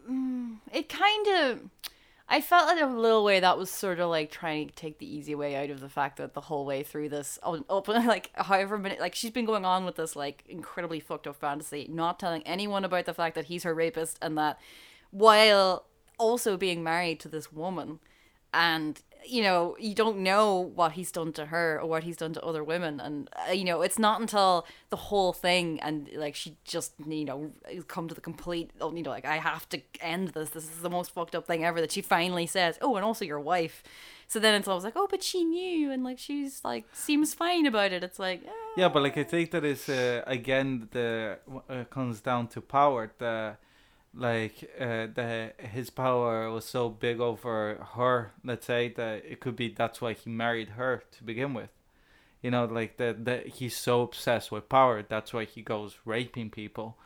mm, it kind of. I felt like a little way that was sort of like trying to take the easy way out of the fact that the whole way through this, oh, open <laughs> like however minute, like she's been going on with this like incredibly fucked up fantasy, not telling anyone about the fact that he's her rapist and that while also being married to this woman, and you know you don't know what he's done to her or what he's done to other women and uh, you know it's not until the whole thing and like she just you know come to the complete oh, you know like i have to end this this is the most fucked up thing ever that she finally says oh and also your wife so then it's always like oh but she knew and like she's like seems fine about it it's like eh. Yeah, but like I think that is uh, again the uh, comes down to power. The like uh, the his power was so big over her. Let's say that it could be that's why he married her to begin with. You know, like that that he's so obsessed with power. That's why he goes raping people.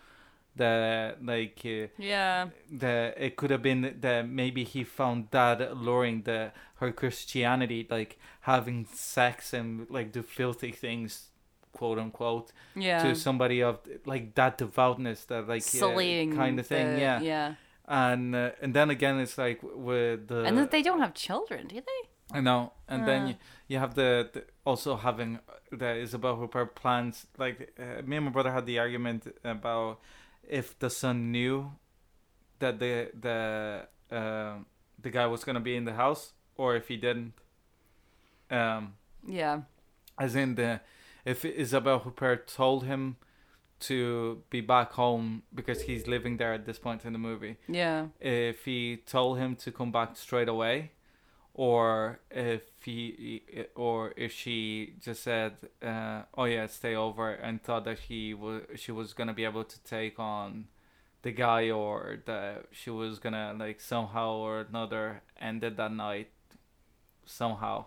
That like. Uh, yeah that it could have been that maybe he found that alluring the her Christianity like having sex and like do filthy things quote unquote yeah to somebody of like that devoutness that like uh, kind of thing the- yeah yeah and uh, and then again it's like with the and that they don't have children do they I know, and then Uh. you, you have the, the also having the Isabelle Huppert plans. Like uh, me and my brother had the argument about if the son knew that the the uh, the guy was gonna be in the house, or if he didn't. Um, yeah as in the if Isabelle Huppert told him to be back home because he's living there at this point in the movie yeah. if he told him to come back straight away or if he or if she just said uh, oh yeah stay over and thought that he was she was gonna be able to take on the guy or that she was gonna like somehow or another end it that night somehow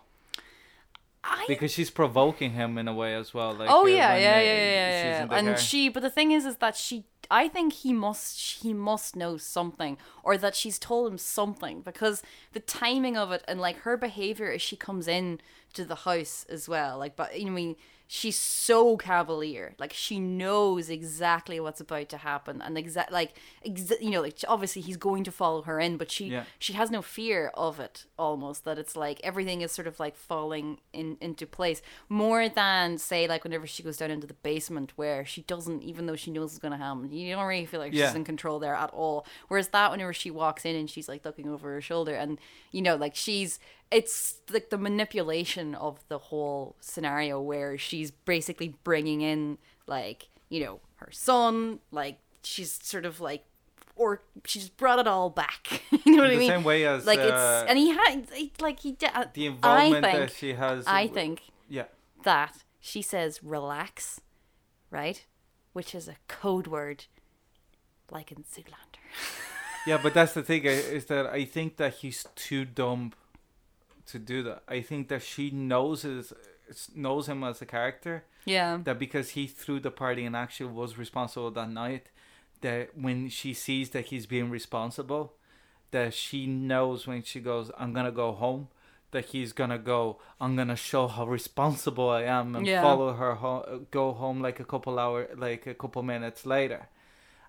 I because she's provoking him in a way as well like oh uh, yeah, when, yeah, uh, yeah, yeah, yeah, And she, but the thing is, is that she. I think he must. He must know something, or that she's told him something because the timing of it and like her behavior as she comes in to the house as well. Like, but you know, I mean, she's so cavalier. Like, she knows exactly what's about to happen, and exact like, exa- you know, like obviously he's going to follow her in, but she Yeah. she has no fear of it almost that it's like everything is sort of like falling in into place more than say like whenever she goes down into the basement where she doesn't even though she knows it's going to happen you don't really feel like Yeah. she's in control there at all whereas that whenever she walks in and she's like looking over her shoulder and you know like she's it's like the manipulation of the whole scenario where she's basically bringing in like you know her son like she's sort of like or she's brought it all back. <laughs> You know what i the mean? same way as like uh, it's and he had like he did the I involvement think that she has I think yeah. that she says relax right? Which is a code word like in Zoolander. <laughs> Yeah, but that's the thing uh, is that I think that he's too dumb to do that. I think that she knows his knows him as a character Yeah. that because he threw the party and actually was responsible that night that when she sees that he's being responsible that she knows when she goes i'm gonna go home that he's gonna go i'm gonna show how responsible i am and Yeah. follow her home go home like a couple hour like a couple minutes later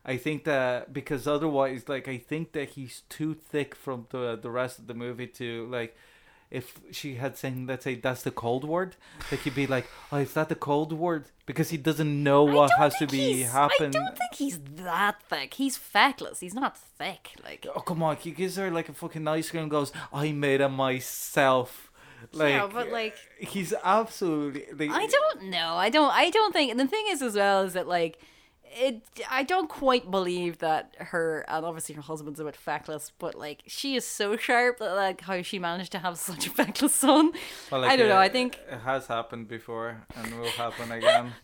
i think that because otherwise like i think that he's too thick from the the rest of the movie to like if she had saying let's say that's the cold word, they could be like, "Oh, is that the cold word?" Because he doesn't know what has to be he's- happen. I don't think he's that thick. He's feckless. He's not thick. Like Oh come on! He gives her like a fucking ice cream. and Goes, "I made it myself." Like, Yeah, but, like- he's absolutely. Like, I don't know. I don't. I don't think. And the thing is, as well, is that like it. I don't quite believe that her and obviously her husband's a bit feckless, but like she is so sharp that like how she managed to have <laughs> such a feckless son. well, like, I don't know. I think. it has happened before and will happen again. <laughs>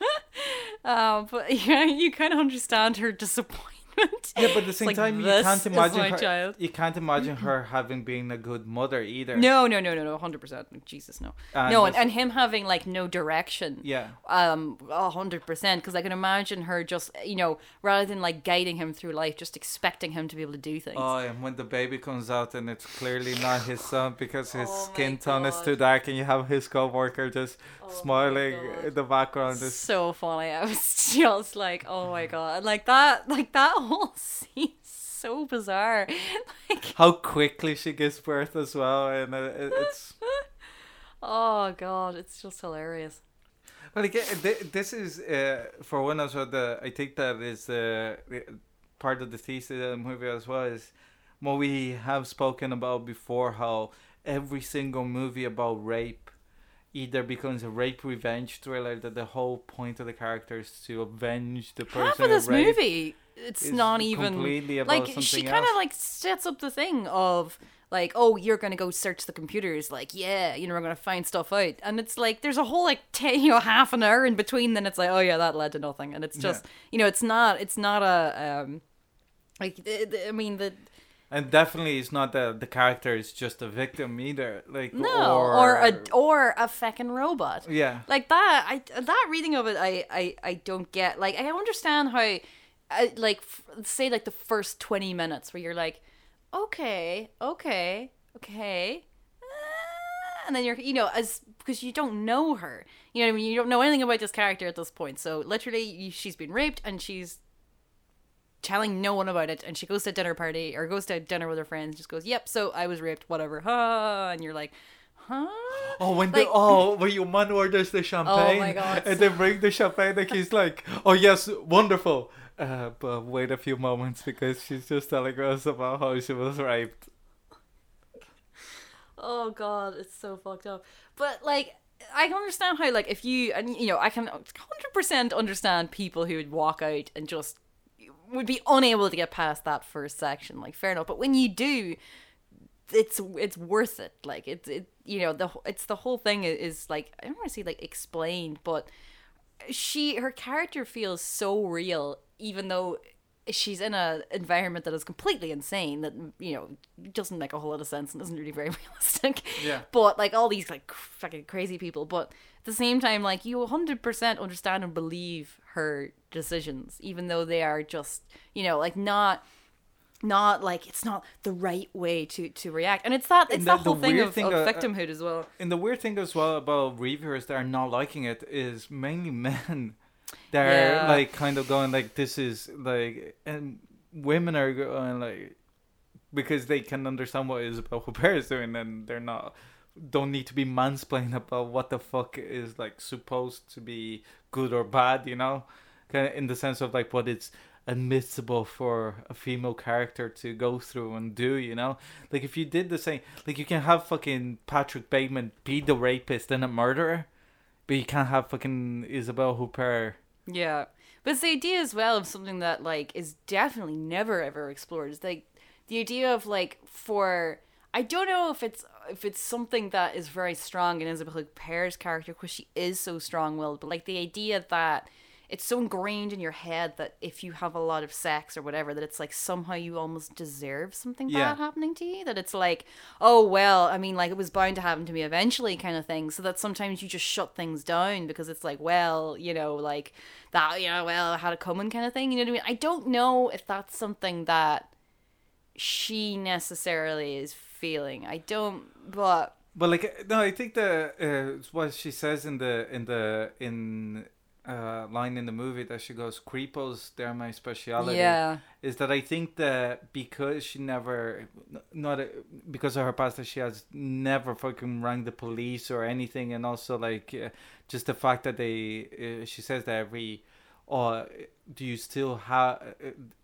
Uh, but <laughs> yeah, you kind of understand her disappointment. Yeah, but at the same like, time, you can't imagine her. child. You can't imagine <clears throat> her having been a good mother either. No, no, no, no, no, hundred percent. Jesus, no, And no, and, and him having like no direction. Yeah. um a hundred percent because i can imagine her just you know rather than like guiding him through life just expecting him to be able to do things Oh, and when the baby comes out and it's clearly not his son because his Oh skin tone is too dark, and you have his coworker just Oh smiling in the background. It's, so funny i was <laughs> just like oh my god like that like that whole <laughs> scene so bizarre <laughs> like how quickly she gives birth as well, and it- it's. <laughs> oh god it's just hilarious Well, again, this is uh, for one as well. The I think that is uh, part of the thesis of the movie as well is what we have spoken about before. How every single movie about rape either becomes a rape revenge thriller. That the whole point of the character is to avenge the person. half of this raped. movie it's is not even completely about like she kind of like sets up the thing of like oh you're gonna go search the computers like yeah you know we're gonna find stuff out and it's like there's a whole like t- <laughs> you know half an hour in between then it's like oh yeah that led to nothing and it's just you know it's not it's not a um like i mean the And definitely, it's not that the character is just a victim either. Like no or, or, a or a fucking robot yeah. like that i that reading of it i i, I don't get like i understand how I, like f- say like the first 20 minutes where you're like okay okay okay uh, and then you're you know as because you don't know her you know what i mean you don't know anything about this character at this point so literally you, she's been raped and she's telling no one about it and she goes to a dinner party or goes to dinner with her friends just goes yep so i was raped whatever huh <laughs> and you're like huh Oh, when Like- the oh, when your man orders the champagne, my God. and they bring the champagne, and he's like, "Oh yes, wonderful." Uh, but wait a few moments because she's just telling us about how she was raped. Oh god, it's so fucked up. But like I can understand how like if you and you know, I can 100% understand people who would walk out and just would be unable to get past that first section. Like fair enough, but when you do it's it's worth it. Like it's it you know, the it's the whole thing is, is like I don't want to say like explained, but she her character feels so real even though she's in a environment that is completely insane that you know doesn't make a whole lot of sense and isn't really very <laughs> realistic Yeah. but like all these like fucking crazy people but at the same time like you 100% understand and believe her decisions even though they are just you know like not not like it's not the right way to to react and it's that it's And that the- the whole thing of, thing, of uh, uh, victimhood as well And the weird thing as well about reviewers that are not liking it is mainly <laughs> men. They're Yeah. like kind of going like, "This is like," and women are going like, because they can understand what Isabelle Huppert is doing, and they're not don't need to be mansplaining about what the fuck is like supposed to be good or bad, you know, kind of in the sense of like what it's admissible for a female character to go through and do, you know? Like if you did the same, like you can have fucking Patrick Bateman be the rapist and a murderer, but you can't have fucking Isabelle Huppert. Yeah. But it's the idea as well of something that like is definitely never ever explored. It's like the idea of like for I don't know if it's if it's something that is very strong in Isabelle Huppert's character because she is so strong willed, but like the idea that it's so ingrained in your head that if you have a lot of sex or whatever, that it's like somehow you almost deserve something Yeah. bad happening to you. That it's like, oh well, I mean, like it was bound to happen to me eventually, kind of thing. So that sometimes you just shut things down because it's like, well, you know, like that, you know, well, I had it coming, kind of thing. You know what I mean? I don't know if that's something that she necessarily is feeling. I don't, but But like no, I think the uh, what she says in the in the in uh, line in the movie that she goes, "Creepos, they're my speciality." yeah, Is that I think that because she never, not uh, because of her past, that she has never fucking rang the police or anything, and also like uh, just the fact that they, uh, she says that every. Or do you still have?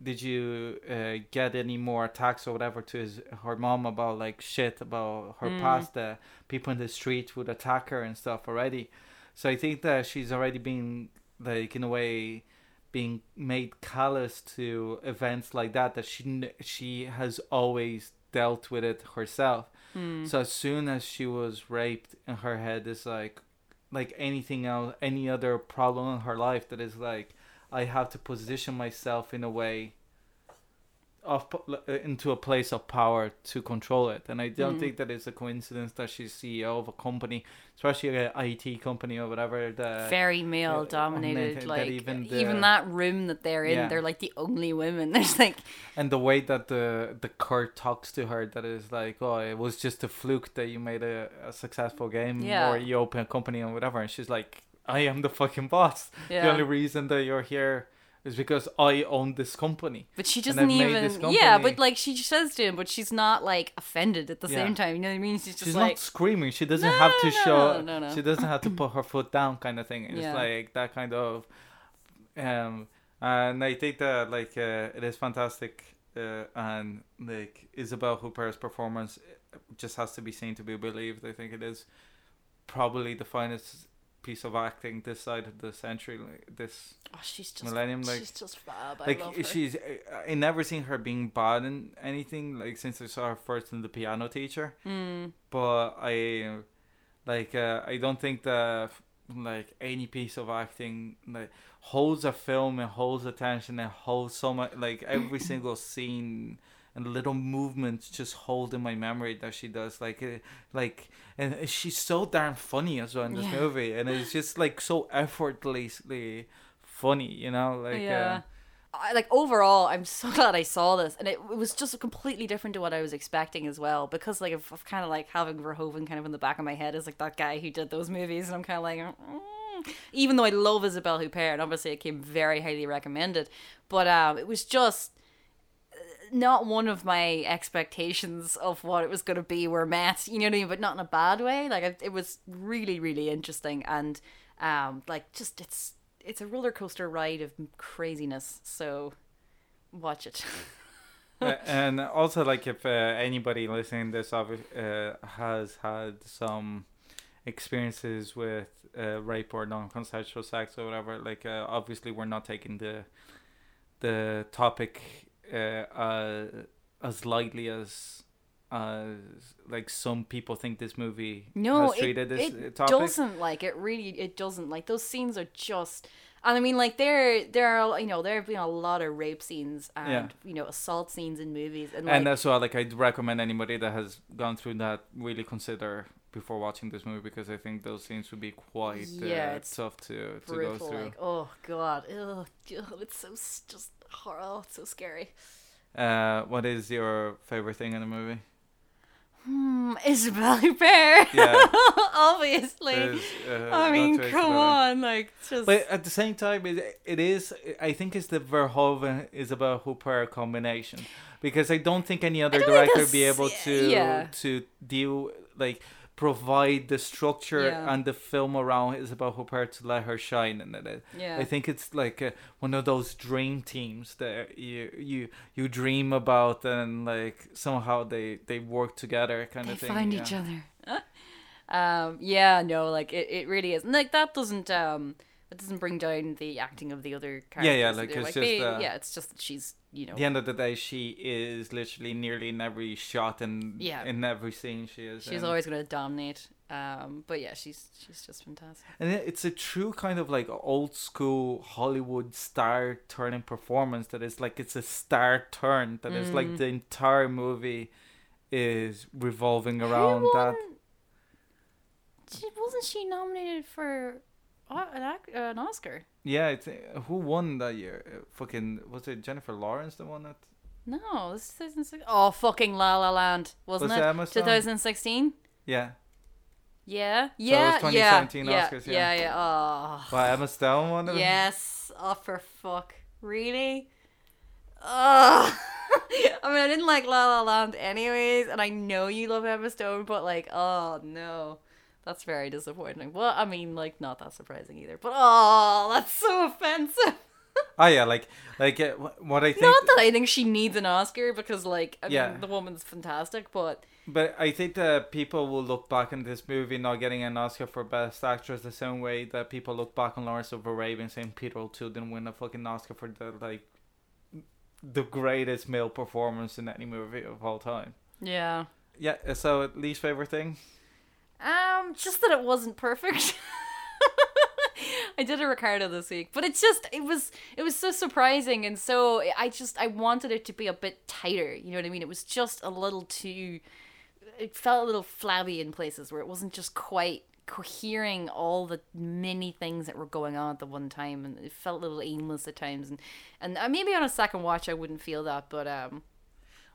Did you uh, get any more attacks or whatever to his her mom about like shit about her Mm. past? That people in the street would attack her and stuff already. So I think that she's already been like in a way being made callous to events like that. That she she has always dealt with it herself. Hmm. So as soon as she was raped, in her head is like, like anything else, any other problem in her life that is like, I have to position myself in a way, of uh, into a place of power to control it. And I don't Mm. think that it's a coincidence that she's CEO of a company, especially an IT company or whatever. That very male uh, dominated. that Like even even, that room that they're in, Yeah. they're like the only women. <laughs> There's like and the way that the the Kurt talks to her that is like oh it was just a fluke that you made a, a successful game Yeah. or you open a company and whatever and she's like i am the fucking boss yeah. the only reason that you're here is because i own this company But she doesn't even. Yeah, but like she says to him, but she's not like offended at the Yeah. same time. You know what I mean? She's just she's like, not screaming she doesn't "No, have to no, show no, no, no." she doesn't have to put her foot down kind of thing it's Yeah. like that kind of um and i think that like uh, it is fantastic uh, and like isabelle huppert's performance just has to be seen to be believed i think it is probably the finest piece of acting this side of the century like this oh, she's just, millennium like she's just fab. I like she's I, I never seen her being bad in anything like since i saw her first in the piano teacher Mm, but I like uh, I don't think that like any piece of acting like holds a film and holds attention and holds so much like every <laughs> single scene and little movements just hold in my memory that she does like uh, like and she's so darn funny as well in this Yeah. movie and it's just like so effortlessly funny you know like yeah. uh, I, like overall, I'm so <laughs> glad I saw this, and it, it was just completely different to what I was expecting as well. Because like I've, I've kind of like having Verhoeven kind of in the back of my head is like that guy who did those movies, and I'm kind of like, mm. even though I love Isabelle Huppert, and obviously it came very highly recommended, but um, it was just uh, not one of my expectations of what it was going to be were met. You know what I mean? But not in a bad way. Like it, it was really, really interesting, and um, like just it's it's a roller coaster ride of craziness. So watch it. <laughs> Uh, <laughs> and also like if uh, anybody listening to this uh, has had some experiences with uh, rape or non-consensual sex or whatever like uh, obviously we're not taking the the topic uh, uh, as lightly as as like some people think this movie No, has it, treated this it uh, topic doesn't. Like it really, it doesn't. Like those scenes are just. And I mean, like there, there are you know there have been a lot of rape scenes and Yeah. you know assault scenes in movies and like and that's why like I'd recommend anybody that has gone through that really consider before watching this movie because I think those scenes would be quite Yeah, uh, it's tough to to go through. Like oh god, Ugh, it's so s- just horrible. It's so scary. Uh, what is your favorite thing in the movie? Hmm, Isabelle Huppert. Yeah. <laughs> obviously. Uh, I mean, come on, like just. But at the same time, it, it is. I think it's the Verhoeven Isabelle Huppert combination because I don't think any other director be able to yeah. to deal like provide the structure Yeah. and the film around Isabelle Huppert to let her shine in it. yeah. I think it's like uh, one of those dream teams that you you you dream about and like somehow they they work together kind they of thing. They find yeah. each other. <laughs> um, yeah, no, like it, it really is. And, like that doesn't um that doesn't bring down the acting of the other characters. Yeah, yeah, like, it's they- just, uh, yeah, it's just that she's you know At the end of the day, she is literally nearly in every shot and Yeah. in every scene she is. she's in. always gonna dominate. Um, but yeah, she's she's just fantastic. And it's a true kind of like old school Hollywood star turning performance that is like it's a star turn that is like Mm. the entire movie is revolving around that. She, wasn't she nominated for an, ac- uh, an Oscar? Yeah, it's, uh, who won that year? Uh, fucking was it Jennifer Lawrence the one that No, this is 2006. Oh, fucking La La Land, wasn't Was it it? Emma Stone? 2016. yeah. Yeah, it was yeah, yeah, 2017 yeah, Oscars, yeah, yeah. yeah. Oh, Well, Emma Stone won it. yes. Oh, for fuck, really? Ugh. <laughs> I mean, I didn't like La La Land anyways, and I know you love Emma Stone, but like, oh no, that's very disappointing. Well, I mean, like, not that surprising either. But oh, that's so offensive. Oh yeah, like like uh, what I think. Not that I think she needs an Oscar because, like, I Yeah. mean, the woman's fantastic, but But I think that people will look back on this movie not getting an Oscar for Best Actress the same way that people look back on Lawrence of Arabia and saying Peter O'Toole didn't win a fucking Oscar for the like the greatest male performance in any movie of all time. yeah. Yeah. So least favorite thing. Um, just that it wasn't perfect. <laughs> I did a Ricardo this week, but it's just it was it was so surprising and so I just I wanted it to be a bit tighter. You know what I mean? It was just a little too. It felt a little flabby in places where it wasn't just quite cohering all the many things that were going on at the one time, and it felt a little aimless at times. And and uh, maybe on a second watch I wouldn't feel that, but um,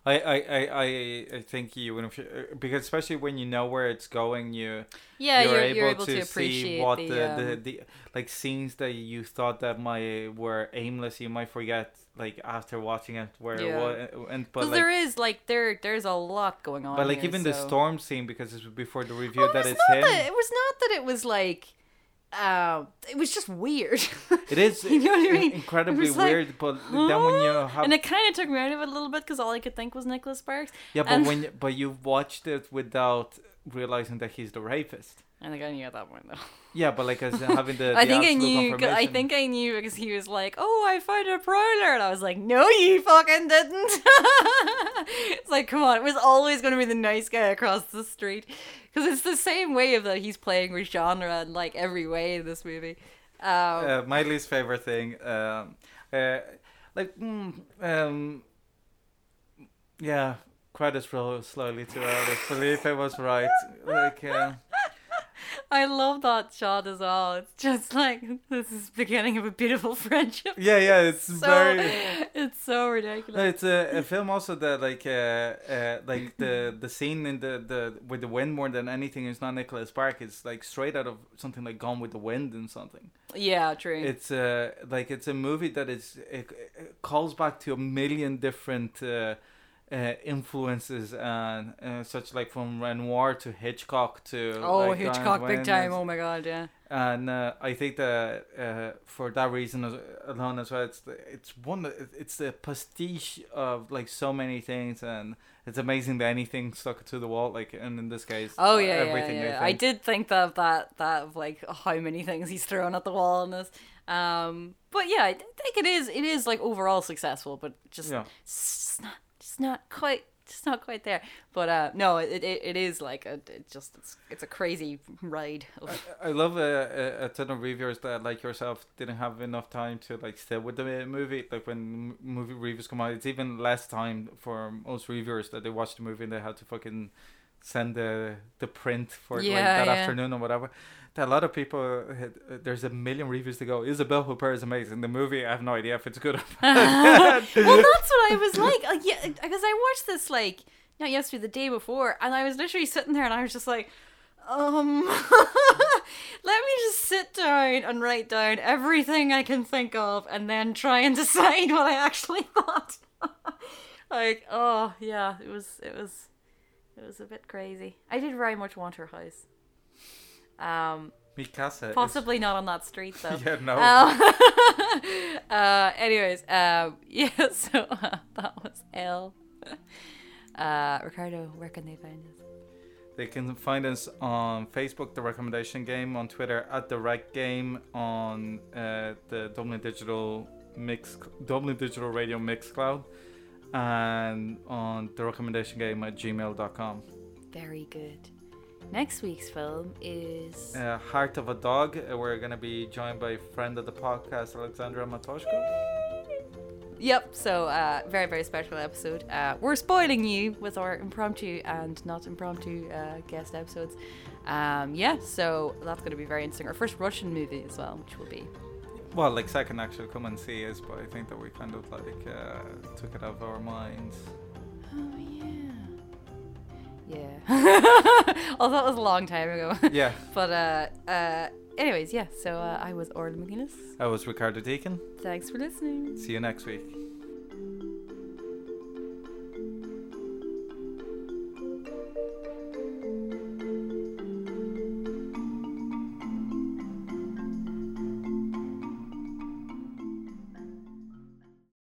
I I I I, think you would have because especially when you know where it's going, you yeah, you're, you're, able, you're able to, to, appreciate see what the, the, um, the, the like scenes that you thought that might were aimless you might forget like after watching it where Yeah. it was and but like there is like there there's a lot going on. but like here, even the storm scene because it's before the review Oh, it that was it's not him that it was not that it was like uh it was just weird. <laughs> it is <laughs> You know what I mean? incredibly was like, weird but then when you have and it kind of took me out of it a little bit because all I could think was Nicholas Sparks. yeah but and- when you, but you've watched it without realizing that he's the rapist I think I knew at that point though. yeah but like as <laughs> having the, I think I knew. I think I knew because he was like, "Oh, I found a prowler," and I was like, "No, you fucking didn't." it's like, come on, it was always going to be the nice guy across the street because it's the same way that he's playing with genre in like every way in this movie. Um, uh, my least favorite thing um uh like mm, um yeah credits roll slowly too early Felipe was right like uh, I love that shot as well. It's just like this is beginning of a beautiful <laughs> friendship. yeah yeah it's So very it's so No, ridiculous. it's a, a film also that like uh, uh like the the scene in the the with the wind more than anything is not Nicholas Spark it's like straight out of something like Gone with the Wind and something Yeah, true. it's uh like it's a movie that is it, it calls back to a million different uh, uh, influences and uh, such like from Renoir to Hitchcock to oh, like, Hitchcock, big time. Oh my god, yeah. and uh, I think that uh, for that reason alone as well, it's the, it's one it's the pastiche of like so many things, and it's amazing that anything stuck to the wall. Like, and in this case, Oh uh, yeah, everything. yeah, yeah. I, I did think that that that of like how many things he's thrown at the wall in this. Um, but yeah, I think it is it is like overall successful, but just Yeah. it's not just not quite just not quite there. But uh, no, it, it, it is like a it just it's, it's a crazy ride. Of, I love a, a, a ton of reviewers that like yourself didn't have enough time to like stay with the movie. Like when movie reviews come out, it's even less time for most reviewers that they watch the movie and they had to fucking send the the print for like that yeah. afternoon or whatever. That a lot of people, had, there's a million reviews to go. Isabelle Huppert is amazing. The movie, I have no idea if it's good or <laughs> bad. well, that's what I was like. Uh, yeah, because I watched this like not yesterday, the day before, and I was literally sitting there, and I was just like, um, <laughs> let me just sit down and write down everything I can think of, and then try and <laughs> decide what I actually thought. like, oh yeah, it was, it was, it was a bit crazy. I did very much want her house. Um, Mikasa. is- possibly not on that street though. <laughs> Yeah, no. Um, <laughs> uh, anyways, um, <laughs> yeah, so uh, that was Elle. Uh, Ricardo, where can they find us? They can find us on Facebook, The Recommendation Game, on Twitter at The Rec Game, on uh, the Dublin Digital Mix, Dublin Digital Radio Mixcloud, and on The Recommendation Game at gmail.com. Very good. Next week's film is Uh, Heart of a Dog. Uh, we're going to be joined by a friend of the podcast, Alexandra Matoshko. Yep, so uh, very, very special episode. Uh, we're spoiling you with our impromptu and not impromptu uh, guest episodes. Um, yeah, so that's going to be very interesting. Our first Russian movie as well, which will be. Well, like second actually come and see us, but I think that we kind of like uh, took it out of our minds. Oh, yeah. Yeah. Although that was a long time ago. <laughs> Yeah, <laughs> but, uh, uh, anyways, yeah, so uh, I was Orla Mc Nelis. I was Ricardo Deakin. Thanks for listening. See you next week.